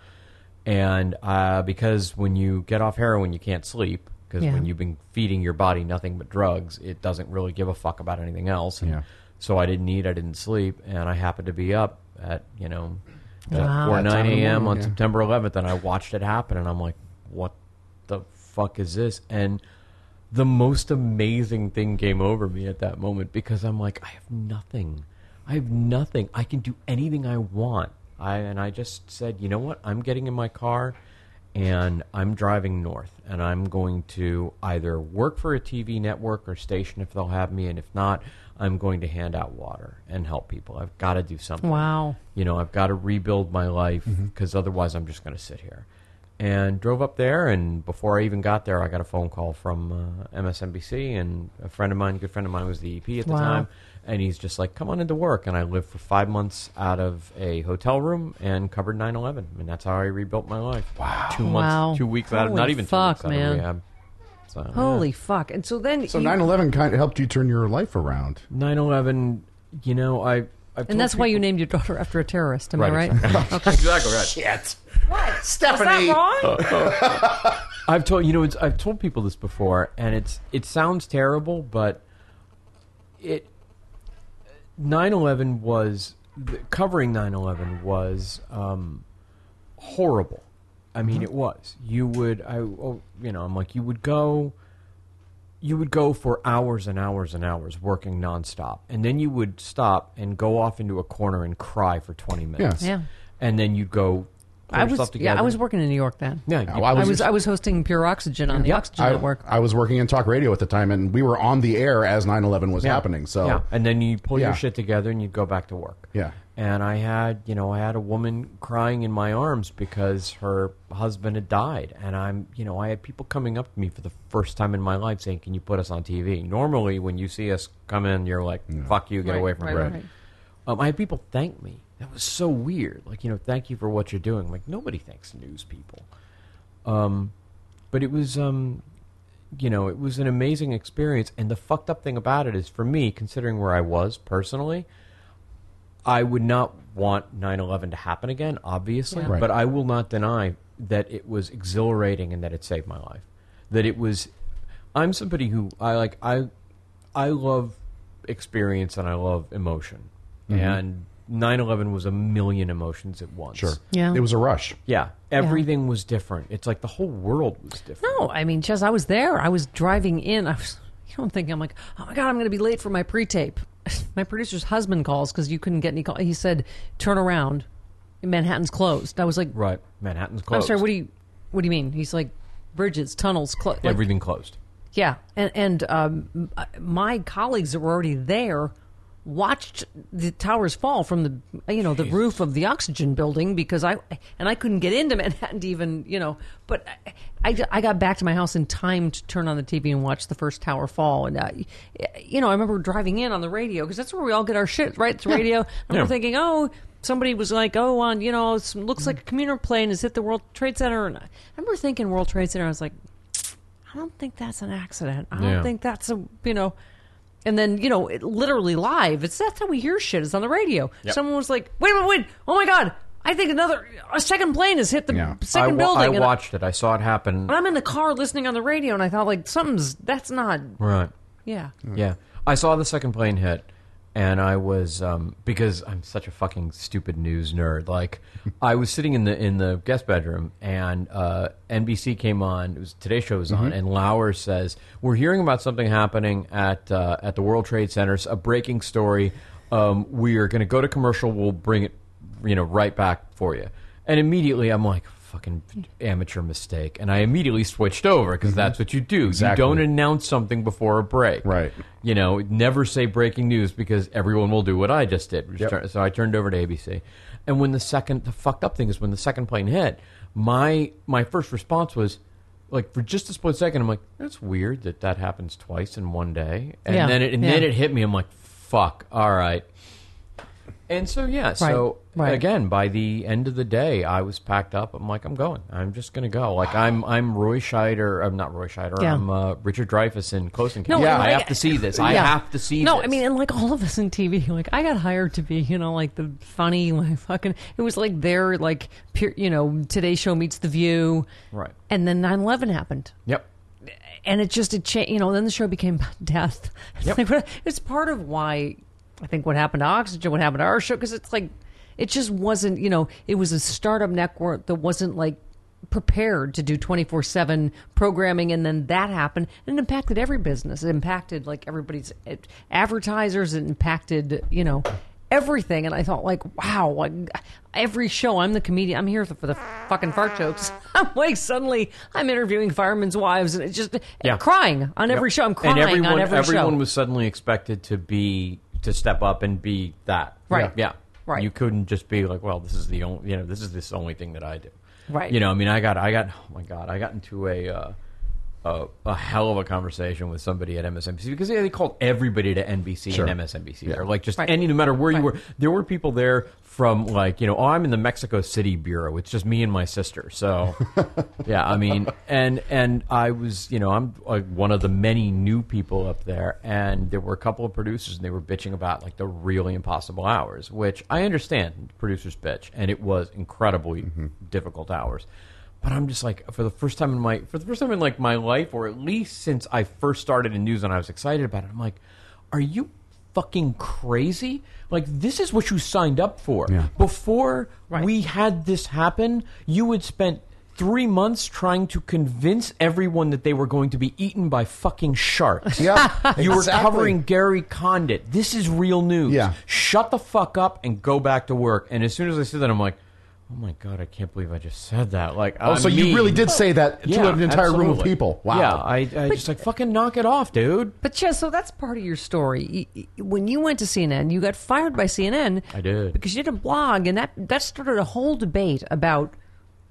And uh, because when you get off heroin, you can't sleep because Yeah. when you've been feeding your body nothing but drugs, it doesn't really give a fuck about anything else. And Yeah. So I didn't eat, I didn't sleep, and I happened to be up at you know Wow. four nine time of the a.m. on yeah. September 11th, and I watched it happen, and I'm like, what the fuck is this? And the most amazing thing came over me at that moment because I'm like, I have nothing. I have nothing. I can do anything I want. I and I just said, you know what? I'm getting in my car and I'm driving north and I'm going to either work for a TV network or station if they'll have me and if not, I'm going to hand out water and help people. I've got to do something Wow. you know, I've got to rebuild my life mm-hmm. because otherwise I'm just going to sit here. And drove up there, and before I even got there, I got a phone call from uh, MSNBC, and a friend of mine, a good friend of mine, was the EP at the Wow. time, and he's just like, "Come on into work." And I lived for five months out of a hotel room and covered 9/11, and that's how I rebuilt my life. Wow, two months, Wow. two weeks out of not even fuck, two weeks out man. of rehab. So, yeah. Holy fuck. And so then. so you- 9/11 kind of helped you turn your life around. 9/11, you know, I. I've And that's why you named your daughter after a terrorist. Am I Right, right? exactly right. Shit. Stephanie. Was that wrong? Uh, uh. I've told you know it's, I've told people this before, and it's it sounds terrible, but it 9/11 was the, covering 9/11 was um, horrible. I mean, mm-hmm. it was. You would I oh, you know I'm like you would go. You would go for hours and hours and hours working nonstop, and then you would stop and go off into a corner and cry for 20 minutes. Yeah. and then you'd go. Pull I was, yourself yeah, I was working in New York then. Yeah, you- I I was was I was hosting Pure Oxygen on the Yeah. Oxygen I, Network. I was working in talk radio at the time, and we were on the air as 9/11 was Yeah. happening. So yeah, and then you pull Yeah. your shit together and you go back to work. Yeah. And I had, you know, I had a woman crying in my arms because her husband had died, and I'm, you know, I had people coming up to me for the first time in my life saying, "Can you put us on TV?" Normally, when you see us come in, you're like, "Fuck you, get Right, away from right, me." right. Um, I had people thank me. That was so weird. Like, you know, thank you for what you're doing. Like, nobody thanks news people. Um, but it was, um, you know, it was an amazing experience. And the fucked up thing about it is, for me, considering where I was personally, I would not want 9/11 to happen again, obviously. Yeah. Right. But I will not deny that it was exhilarating and that it saved my life. That it was. I'm somebody who I like. I I love experience and I love emotion. And 9/11 was a million emotions at once. sure. Yeah. It was a rush. Yeah, everything was different. It's like the whole world was different. No, I mean, just I was there. I was driving in. I was, you don't think I'm like, oh my god, I'm going to be late for my pre-tape. my producer's husband calls because you couldn't get any call. He said, "Turn around, Manhattan's closed." I was like, Right. Manhattan's closed." "I'm sorry. What do you, what do you mean?" He's like, "Bridges, tunnels, closed." Everything closed. Yeah, and and um, my colleagues that were already there watched the towers fall from the you know the roof of the oxygen building because I and I couldn't get into Manhattan to even you know but I, I, I got back to my house in time to turn on the TV and watch the first tower fall. And uh, you know I remember driving in on the radio because that's where we all get our shit right? It's radio. And Yeah. we're thinking oh somebody was like oh on you know it looks like a commuter plane has hit the World Trade Center. And I remember thinking World Trade Center I was like I don't think that's an accident. I don't Yeah. think that's a you know and then you know it, literally live it's that's how we hear shit it's on the radio Yep. someone was like wait wait wait oh my god i think another a second plane has hit the Yeah. Second I building and watched it. I saw it happen. i'm in the car listening on the radio and i thought like something's that's not Right. yeah Yeah, I saw the second plane hit, and I was um, because I'm such a fucking stupid news nerd. Like, I was sitting in the in the guest bedroom, and uh, NBC came on. It was Today Show was on, and Lauer says we're hearing about something happening at uh, at the World Trade Centers. A breaking story. Um, we are going to go to commercial. We'll bring it, you know, right back for you. And immediately, I'm like. Fucking amateur mistake, and I immediately switched over because mm-hmm. that's what you do. Exactly. You don't announce something before a break, Right. You know, never say breaking news because everyone will do what I just did. which Yep. turn- So I turned over to ABC, and when the second, the fucked up thing is when the second plane hit, my my first response was like for just a split second, I'm like, that's weird that that happens twice in one day, and Yeah, then it, and then yeah. it hit me. I'm like, fuck, all right. And so yeah, so right. again, by the end of the day, I was packed up. I'm like, I'm going. I'm just gonna go. Like I'm I'm Roy Scheider. I'm not Roy Scheider. Yeah. I'm uh, Richard Dreyfuss in Close Encounters. No, yeah, and I have to see this. I have to see. no this. i mean and like all of us in tv like i got hired to be you know like the funny like fucking it was like their like pure you know today show meets the view Right. and then 9-11 happened Yep. and it just it changed. You know, then the show became death. Yep. like, it's part of why I think what happened to Oxygen, what happened to our show, because it's like it just wasn't. You know, it was a startup network that wasn't like prepared to do 24-7 programming and then that happened and it impacted every business it impacted like everybody's it, advertisers it impacted you know everything and i thought like wow like every show i'm the comedian i'm here for the fucking fart jokes i'm like suddenly i'm interviewing firemen's wives and it's just Yeah. crying on every Yep. show i'm crying and everyone, on every everyone show was suddenly expected to be to step up and be that. Right. Yeah. Right. You couldn't just be like, well, this is the only, you know, this is this only thing that I do. Right. You know, I mean, I got, I got, oh my god, I got into a. Uh, a, a hell of a conversation with somebody at MSNBC because yeah, they called everybody to NBC Sure. and MSNBC there, like just Right. any no matter where you were. There were people there from like you know, oh, I'm in the Mexico City bureau. It's just me and my sister. So yeah, I mean, and and I was you know I'm like one of the many new people up there, and there were a couple of producers, and they were bitching about like the really impossible hours, which I understand producers bitch, and it was incredibly mm-hmm. difficult hours. But I'm just like for the first time in my for the first time in like my life, or at least since I first started in news and I was excited about it, I'm like, are you fucking crazy? Like this is what you signed up for. Yeah. Before Right. we had this happen, you had spent three months trying to convince everyone that they were going to be eaten by fucking sharks. Yeah, You were exactly. covering Gary Condit. This is real news. Yeah. Shut the fuck up and go back to work. And as soon as I said that, I'm like, oh my god, I can't believe I just said that. Like, Oh, I'm so you really did say that to Yeah, an entire room of people. Wow. Yeah, I, I just like fucking knock it off, dude. But yeah, so that's part of your story. Y- y- When you went to CNN, you got fired by CNN. I did. because you did a blog, and that that started a whole debate about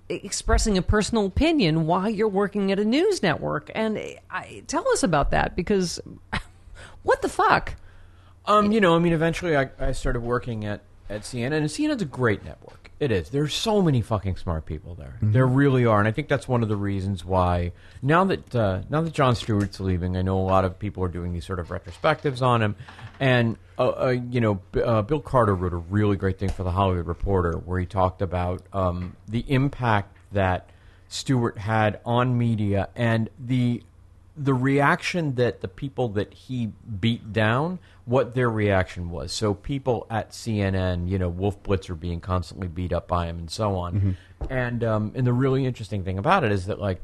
expressing a personal opinion while you're working at a news network. And I, tell us about that because what the fuck? Um, you know, I mean, eventually I, I started working at, at CNN, and CNN's a great network. It is. There's so many fucking smart people there. There really are, and I think that's one of the reasons why now that uh, now that Jon Stewart's leaving, I know a lot of people are doing these sort of retrospectives on him, and uh, uh, you know, B- uh, Bill Carter wrote a really great thing for the Hollywood Reporter where he talked about um, the impact that Stewart had on media and the the reaction that the people that he beat down, what their reaction was. So people at CNN, you know, Wolf Blitzer being constantly beat up by him and so on. And um, and the really interesting thing about it is that like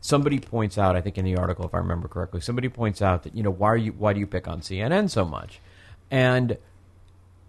somebody points out, I think in the article, if I remember correctly, somebody points out that you know why are you why do you pick on CNN so much? And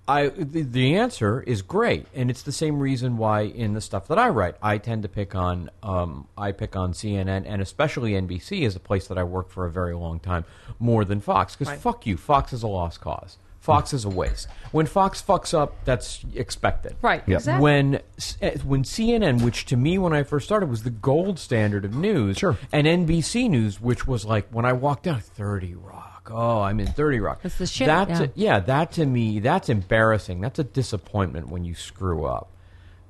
I the, the answer is great, and it's the same reason why in the stuff that I write, I tend to pick on um, I pick on CNN and especially NBC is a place that I worked for a very long time more than Fox because fuck you, Fox is a lost cause. Fox is a waste. When Fox fucks up, that's expected. Right, Yep. exactly. When eh, when CNN, which to me when I first started was the gold standard of news, Sure. and NBC News, which was like when I walked out, Thirty Rock. Oh, I'm in Thirty Rock. That's the shit, That yeah. to- yeah, that to me, that's embarrassing. That's a disappointment when you screw up.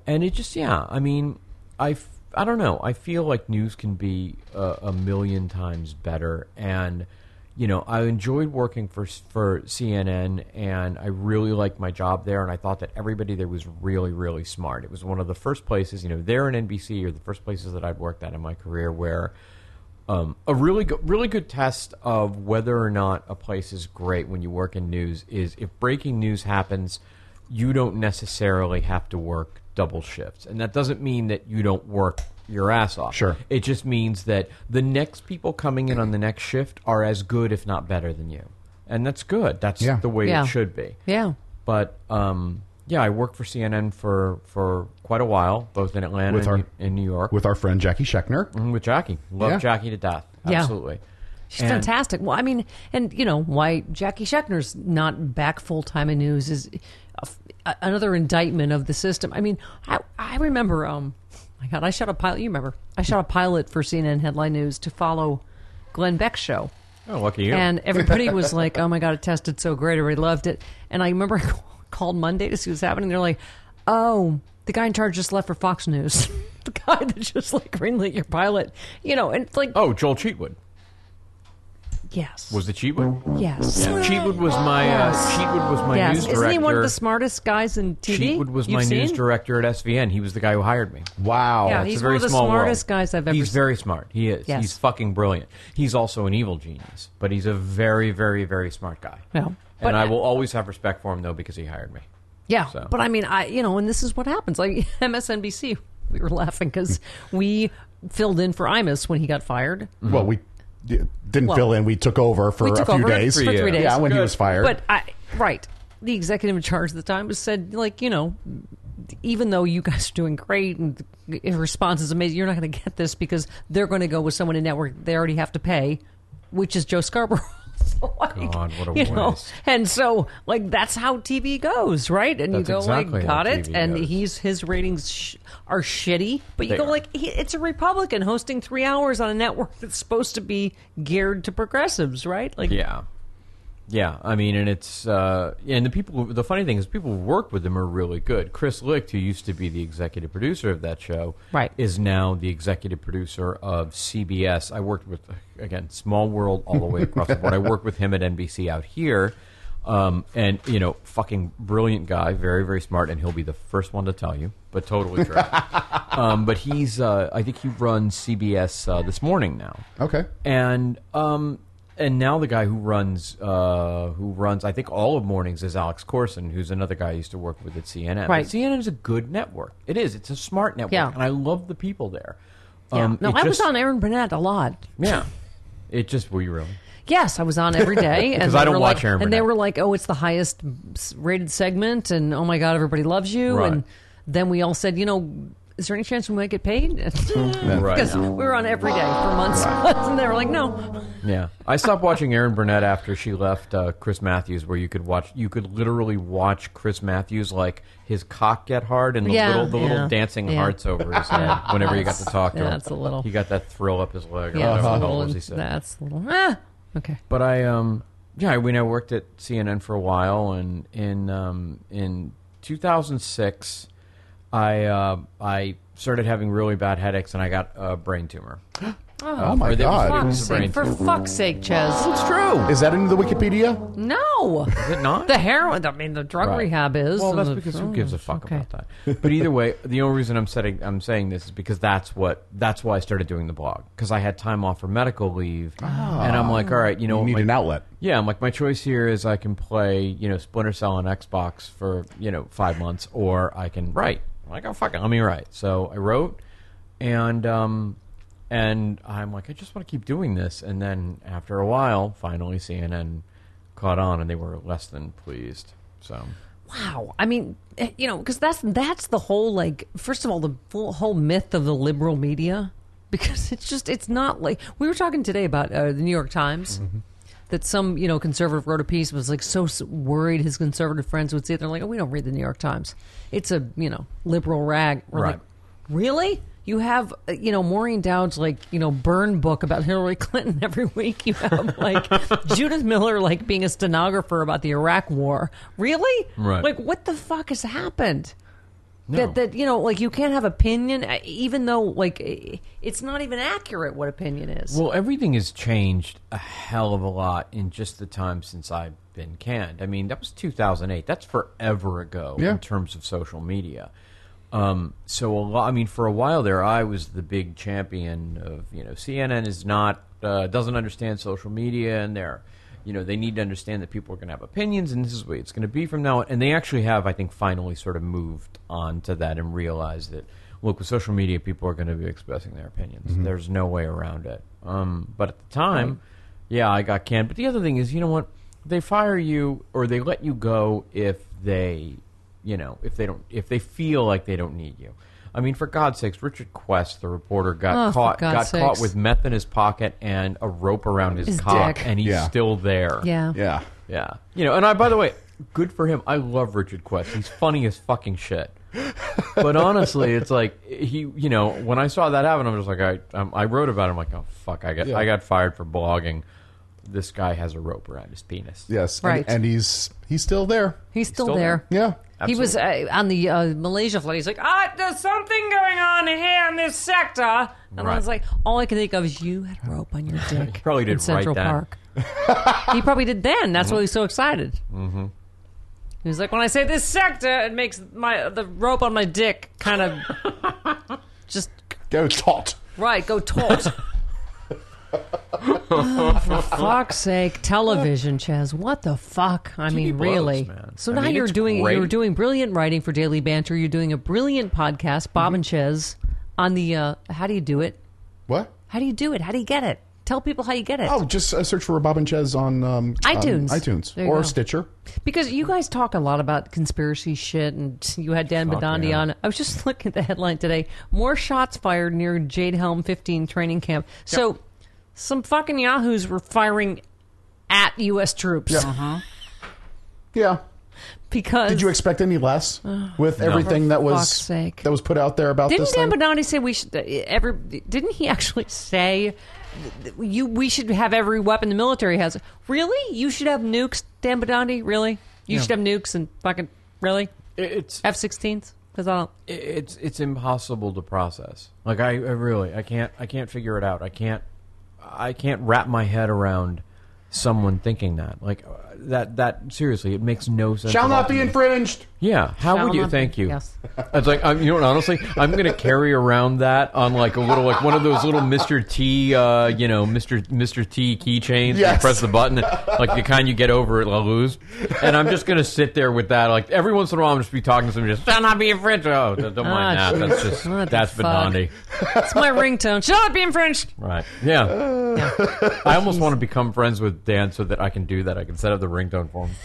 And it just, yeah, I mean, I, f- I don't know. I feel like news can be a, a million times better. And, you know, I enjoyed working for for CNN, and I really liked my job there. And I thought that everybody there was really, really smart. It was one of the first places, you know, there and NBC are the first places that I'd worked at in my career where um, a really go- really good test of whether or not a place is great when you work in news is if breaking news happens, you don't necessarily have to work double shifts, and that doesn't mean that you don't work your ass off. Sure. it just means that the next people coming in on the next shift are as good, if not better, than you, and that's good. That's Yeah. the way Yeah. it should be. Yeah. But um, yeah, I worked for CNN for for quite a while, both in Atlanta With and our- New- in New York with our friend Jackie Schechner. Mhm, with Jackie. Love Yeah. Jackie to death. Yeah. Absolutely. She's And- fantastic. Well, I mean, and you know why Jackie Schechner's not back full time in news is a, a- another indictment of the system. I mean, I, I remember. Um, my God, I shot a pilot. You remember? I shot a pilot for CNN Headline News to follow Glenn Beck's show. Oh, lucky you. And everybody was like, "Oh my god, it tested so great! Everybody loved it." And I remember I called Monday to see what's happening. They're like, "Oh, the guy in charge just left for Fox News. the guy that just like greenlit your pilot, you know." And it's like, oh, Joel Cheatwood yes, was the Cheatwood. yes, Yeah, Cheatwood was my uh, Cheatwood was my yes. news director. Isn't he one of the smartest guys in TV? Cheatwood was you've my news director at SVN. He was the guy who hired me. Wow. Yeah, It's he's a very one of the smartest world. guys I've ever He's seen. very smart. He is. Yes. He's fucking brilliant. He's also an evil genius, but he's a very, very, very smart guy. Yeah. But- and I will always have respect for him though because he hired me. Yeah, So. but I mean, I you know, and this is what happens. Like MSNBC, we were laughing because we filled in for Imus when he got fired. Mm-hmm. Well, we didn't Well, fill in. We took over for we took a few over days. for three days. Yeah, when he was fired. But I right, the executive in charge at the time was said like you know, even though you guys are doing great and the response is amazing, you're not going to get this because they're going to go with someone in network they already have to pay, which is Joe Scarborough. So, like, God, what a you know, and so like that's how TV goes, right? And That's you go exactly like, got it, TV and goes. he's his ratings sh- are shitty, but you They go are. like, he, it's a Republican hosting three hours on a network that's supposed to be geared to progressives, right? Like, Yeah. Yeah, I mean, and it's uh, and the people. The funny thing is, people who work with them are really good. Chris Licht, who used to be the executive producer of that show, Right. is now the executive producer of CBS. I worked with again, small world all the way across the board. I worked with him at NBC out here, um, and you know, fucking brilliant guy, very very smart, and he'll be the first one to tell you, but totally true. um, but he's, uh, I think he runs CBS uh, this morning now okay. and um and now the guy who runs uh who runs I think all of mornings is Alex Corson, who's another guy I used to work with at CNN. Right. CNN is a good network. It is. It's a smart network, Yeah. and I love the people there. yeah. Um, no, I was on Erin Burnett a lot. Yeah, it just were you really? Yes, I was on every day, and 'Cause they I don't watch like, Aaron and they were like, "Oh, it's the highest rated segment," and "Oh my God, everybody loves you." Right. And then we all said, "You know, is there any chance we might get paid?" Right. Because we were on every day for months, and they were like, "No." Yeah, I stopped watching Erin Burnett after she left uh, Chris Matthews, where you could watch, you could literally watch Chris Matthews like his cock get hard and the Yeah, little, the yeah, little dancing yeah. hearts over his head whenever you got to talk to Yeah, him. that's a little- He got that thrill up his leg. Or Yeah, whatever that's, a hell little, it was he said. that's a little. Ah, okay. But I, um, yeah, I mean, I worked at CNN for a while, and in um, in 2006, I uh, I started having really bad headaches, and I got a brain tumor. Oh, my Or that was- God. it Fuck's was a brain sake, for tumor. fuck's sake, Chez. It's true. Is that in the Wikipedia? No, Is it not? the heroin. I mean, the drug Right. rehab is. Well, that's the- because who gives a fuck okay. about that? But either way, the only reason I'm setting, I'm saying this is because that's what that's why I started doing the blog because I had time off for medical leave, and I'm like, all right, you know, You need my- an outlet. Yeah, I'm like, my choice here is I can play, you know, Splinter Cell on Xbox for you know five months, or I can write. I'm like, oh fuck it, let me write. So I wrote, and um, and I'm like, I just want to keep doing this. And then after a while, finally CNN caught on, and they were less than pleased. So. Wow. I mean, eh, you know, because that's that's the whole like. First of all, the full, whole myth of the liberal media, because it's just it's not like we were talking today about uh, the New York Times. That some you know conservative wrote a piece was like so worried his conservative friends would see it. They're like, oh, we don't read the New York Times. It's a you know liberal rag. We're Right. like, really? You have uh, you know Maureen Dowd's like you know burn book about Hillary Clinton every week. You have like Judith Miller like being a stenographer about the Iraq War. Really? Right. Like what the fuck has happened? No. That that you know like you can't have opinion uh, even though like it's not even accurate what opinion is. Well, everything has changed a hell of a lot in just the time since I've been canned. I mean, that was 2008. That's forever ago Yeah. in terms of social media. Um, so a lot. I mean, for a while there, I was the big champion of you know CNN is not uh, doesn't understand social media, and they're you know they need to understand that people are going to have opinions, and this is the way it's going to be from now on. And they actually have, I think, finally sort of moved on to that and realized that look with social media, people are going to be expressing their opinions. There's no way around it. Um, but at the time, yeah, I got canned. But the other thing is, you know what? They fire you or they let you go if they, you know, if they don't, if they feel like they don't need you. I mean, for God's sakes, Richard Quest, the reporter, got Oh, caught God's got caught with meth in his pocket and a rope around his, His cock, dick. and he's Yeah. still there. yeah. Yeah. Yeah. You know, and I by the way, good for him. I love Richard Quest. He's funny as fucking shit. But honestly, it's like he, you know, when I saw that happen, I'm just like, I, um, I wrote about him like, oh fuck, I got, Yeah. I got fired for blogging. This guy has a rope around his penis. Yes. Right. And, and he's he's still there. He's still, still there. Yeah. He was uh, on the uh, Malaysia flight. He's like, ah, there's something going on here in this sector. And I Right. was like, all I can think of is you had a rope on your dick. probably in did Central right then. Park. he probably did then. That's why he's so excited. Mm-hmm. He was like, when I say this sector, it makes my the rope on my dick kind of just Go taut. right go taut. oh, for fuck's sake, television, Chez. What the fuck? I mean, blows, really. man. So I now mean, you're doing great. you're doing brilliant writing for Daily Banter. You're doing a brilliant podcast, Bob and Chez, on the. Uh, how do you do it? What? How do you do it? How do you get it? Tell people how you get it. Oh, just uh, search for Bob and Chez on um, iTunes. on iTunes or go. Stitcher. Because you guys talk a lot about conspiracy shit, and you had Dan Bidondi yeah. on. I was just looking at the headline today: more shots fired near Jade Helm 15 training camp. So, some fucking yahoos were firing at U.S. troops Yeah. because Did you expect any less with everything For that was sake. that was put out there about this? Didn't this Dan thing? Say we should? Uh, every didn't he actually say you we should have every weapon the military has? Really? You should have nukes, Dan Bidondi? Really? You should have nukes and fucking really It's F-16s? Because I don't. it's it's impossible to process. Like I, I really I can't I can't figure it out. I can't I can't wrap my head around someone thinking that. Like uh, that that seriously, it makes no sense. Shall not be infringed. Yeah, how Shall would you? not- Thank you. Yes. It's like I'm, you know, what, honestly, I'm going to carry around that on like a little, like one of those little Mr. T, uh, you know, Mr. Mr. T keychains. You Yes. press the button, like the kind you get over at La Luz, and I'm just going to sit there with that. Like every once in a while, I'm just be talking to somebody, just shall not be infringed. Oh, don't don't mind Ah, that. That's just what the that's fuck? Bidondi. It's my ringtone. Shall not be infringed. Right. Yeah. I almost want to become friends with Dan so that I can do that. I can set up the ringtone for him.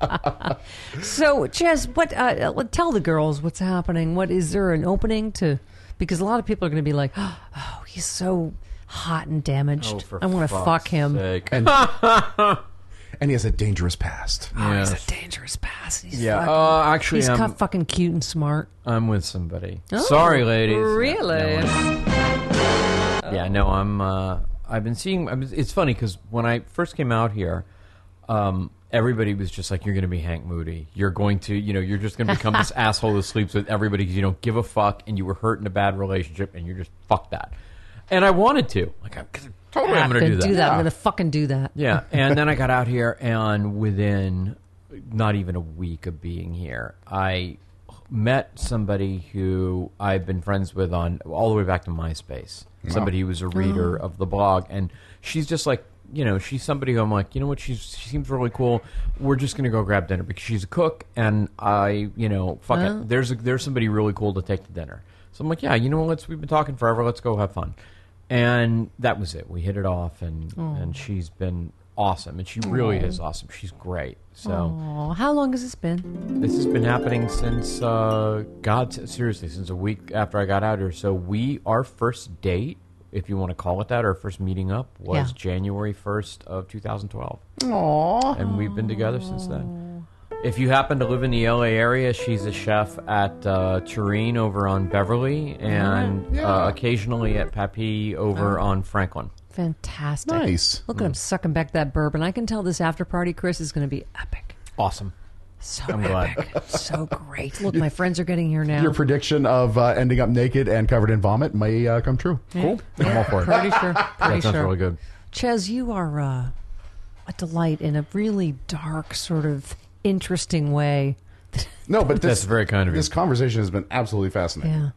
So, Chez, what? Uh, uh, tell the girls what's happening. What is there an opening to? Because a lot of people are going to be like, "Oh, he's so hot and damaged. Oh, for I want to fuck him." sake. And and he has a dangerous past. Oh, he's a dangerous past. He's Yeah. fucking, Uh, actually, he's I'm, fucking cute and smart. I'm with somebody. Oh, Sorry, ladies. Really? No, I'm- yeah, no, I'm. Uh, I've been seeing. It's funny because when I first came out here, um, everybody was just like, "You're going to be Hank Moody. You're going to, you know, you're just going to become this asshole who sleeps with everybody because you don't give a fuck and you were hurt in a bad relationship and you're just fuck that." And I wanted to, like, I'm cause totally, I'm going to do that. I'm going to fucking do that. Yeah, and then I got out here, and within not even a week of being here, I met somebody who I've been friends with on all the way back to MySpace. Somebody who was a reader oh. of the blog, and she's just like, you know, she's somebody who I'm like, you know what, she's she seems really cool. We're just gonna go grab dinner because she's a cook, and I, you know, fuck Oh. it. There's a, there's somebody really cool to take to dinner. So I'm like, yeah, you know, what, let's we've been talking forever. Let's go have fun and that was it. We hit it off, and and she's been awesome, and she really is awesome. She's great. So Oh, how long has this been? this has been happening since uh, God, seriously, since a week after I got out here. So we, our first date if you want to call it that, our first meeting up was Yeah. January 1st of 2012. Aww. And we've been together since then. If you happen to live in the LA area, she's a chef at uh, Tureen over on Beverly and Yeah. uh, occasionally at Papi over on Franklin. Fantastic. Nice. Look at him sucking back that bourbon. I can tell this after party, Chris, is going to be epic. Awesome. So I'm glad. so great. Look, my friends are getting here now. Your prediction of uh, ending up naked and covered in vomit may uh, come true. Cool. I'm all for it. Pretty sure. Pretty That sounds sure. really good. Chez, you are uh, a delight in a really dark, sort of interesting way. No, but this, That's very kind of you. This conversation has been absolutely fascinating. Yeah.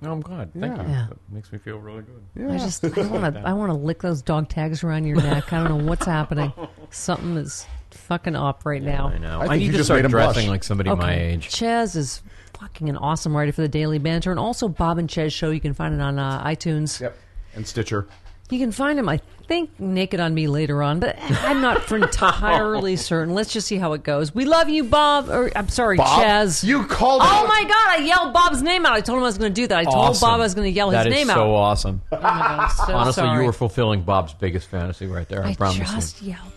No, I'm glad. Thank Yeah. you. Yeah. That makes me feel really good. I just I want to I want to lick those dog tags around your neck. I don't know what's happening. Something is fucking up right now. I know. I I, think need you to just start made him dressing blush. like somebody my age. Chez is fucking an awesome writer for the Daily Banter and also Bob and Chez show. You can find it on uh, iTunes. Yep. And Stitcher. You can find him, I think, naked on me later on, but I'm not for entirely certain. Let's just see how it goes. We love you, Bob. Or I'm sorry, Bob? Chez. You called Oh out- my God! I yelled Bob's name out. I told him I was going to do that. I told Awesome. Bob I was going to yell his That is name so out. awesome. Oh my God! I'm so Honestly, sorry. you were fulfilling Bob's biggest fantasy right there. I, I promise just you. yelled Bob's name out.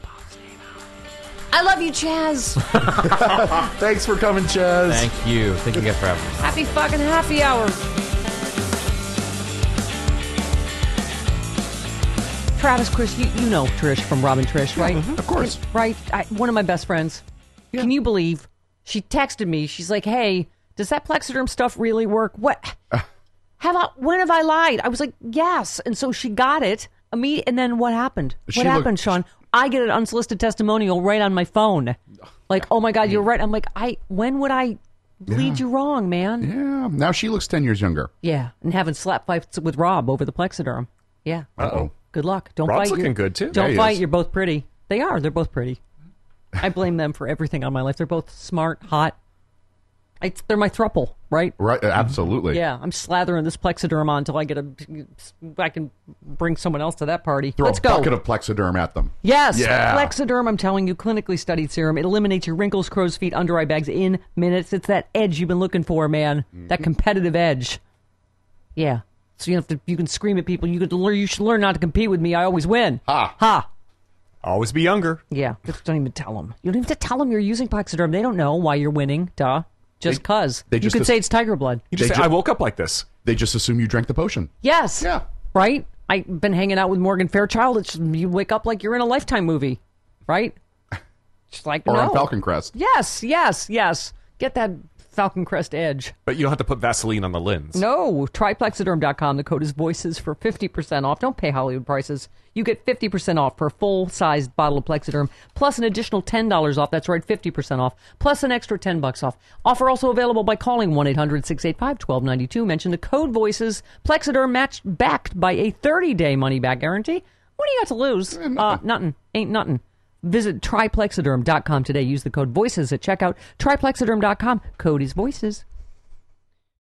I love you, Chez. Thanks for coming, Chez. Thank you. Thank you guys for having me. Happy fucking happy hour. Travis, Chris, you, you know Trish from Robin Trish, right? Of course. Right? I, one of my best friends. Can you believe? She texted me. She's like, "Hey, does that Plexiderm stuff really work? What? Ah. Have I? When have I lied?" I was like, "Yes." And so she got it. Me, and then what happened? She what looked- happened, Sean? I get an unsolicited testimonial right on my phone. Like, oh my god, you're right. I'm like, I. When would I lead you wrong, man? Yeah. Now she looks 10 years younger. Yeah, and having slap fights with Rob over the Plexiderm. Yeah. Uh-oh. Good luck. Don't Rob's fight. looking You're- good, too. Don't Yeah, he fight. is. You're both pretty. They are. They're both pretty. I blame them for everything on my life. They're both smart, hot. I, they're my thruple, right? Right. uh, Absolutely. Yeah, I'm slathering this Plexiderm on until I get a. I can bring someone else to that party. Throw Let's a go. bucket of Plexiderm at them. Yes, Yeah. Plexiderm. I'm telling you, clinically studied serum. It eliminates your wrinkles, crow's feet, under eye bags in minutes. It's that edge you've been looking for, man. Mm-hmm. That competitive edge. Yeah. So you have to. You can scream at people. You could learn. You should learn not to compete with me. I always win. Ha. Ha. Always be younger. Yeah. Just don't even tell them. You don't even have to tell them you're using Plexiderm. They don't know why you're winning. Duh. Just They- cause. they you just could as- say it's tiger blood. You just They say, ju- I woke up like this. They just assume you drank the potion. Yes. Yeah. Right? I've been hanging out with Morgan Fairchild. It's you wake up like you're in a lifetime movie. Right? Just like Or no. on Falcon Crest. Yes, yes, yes. Get that Falcon Crest edge. But you don't have to put Vaseline on the lens. No, try plexiderm.com. The code is voices for 50% off. Don't pay Hollywood prices. You get 50% off for a full sized bottle of Plexiderm, plus an additional $10 off. That's right, 50% off, plus an extra 10 bucks off. Offer also available by calling 1 800 685 1292. Mention the code voices. Plexiderm matched backed by a 30 day money back guarantee. What do you got to lose? Uh, nothing. Ain't nothing. Visit tryplexiderm.com today. Use the code VOICES at checkout. Tryplexiderm.com. Code is VOICES.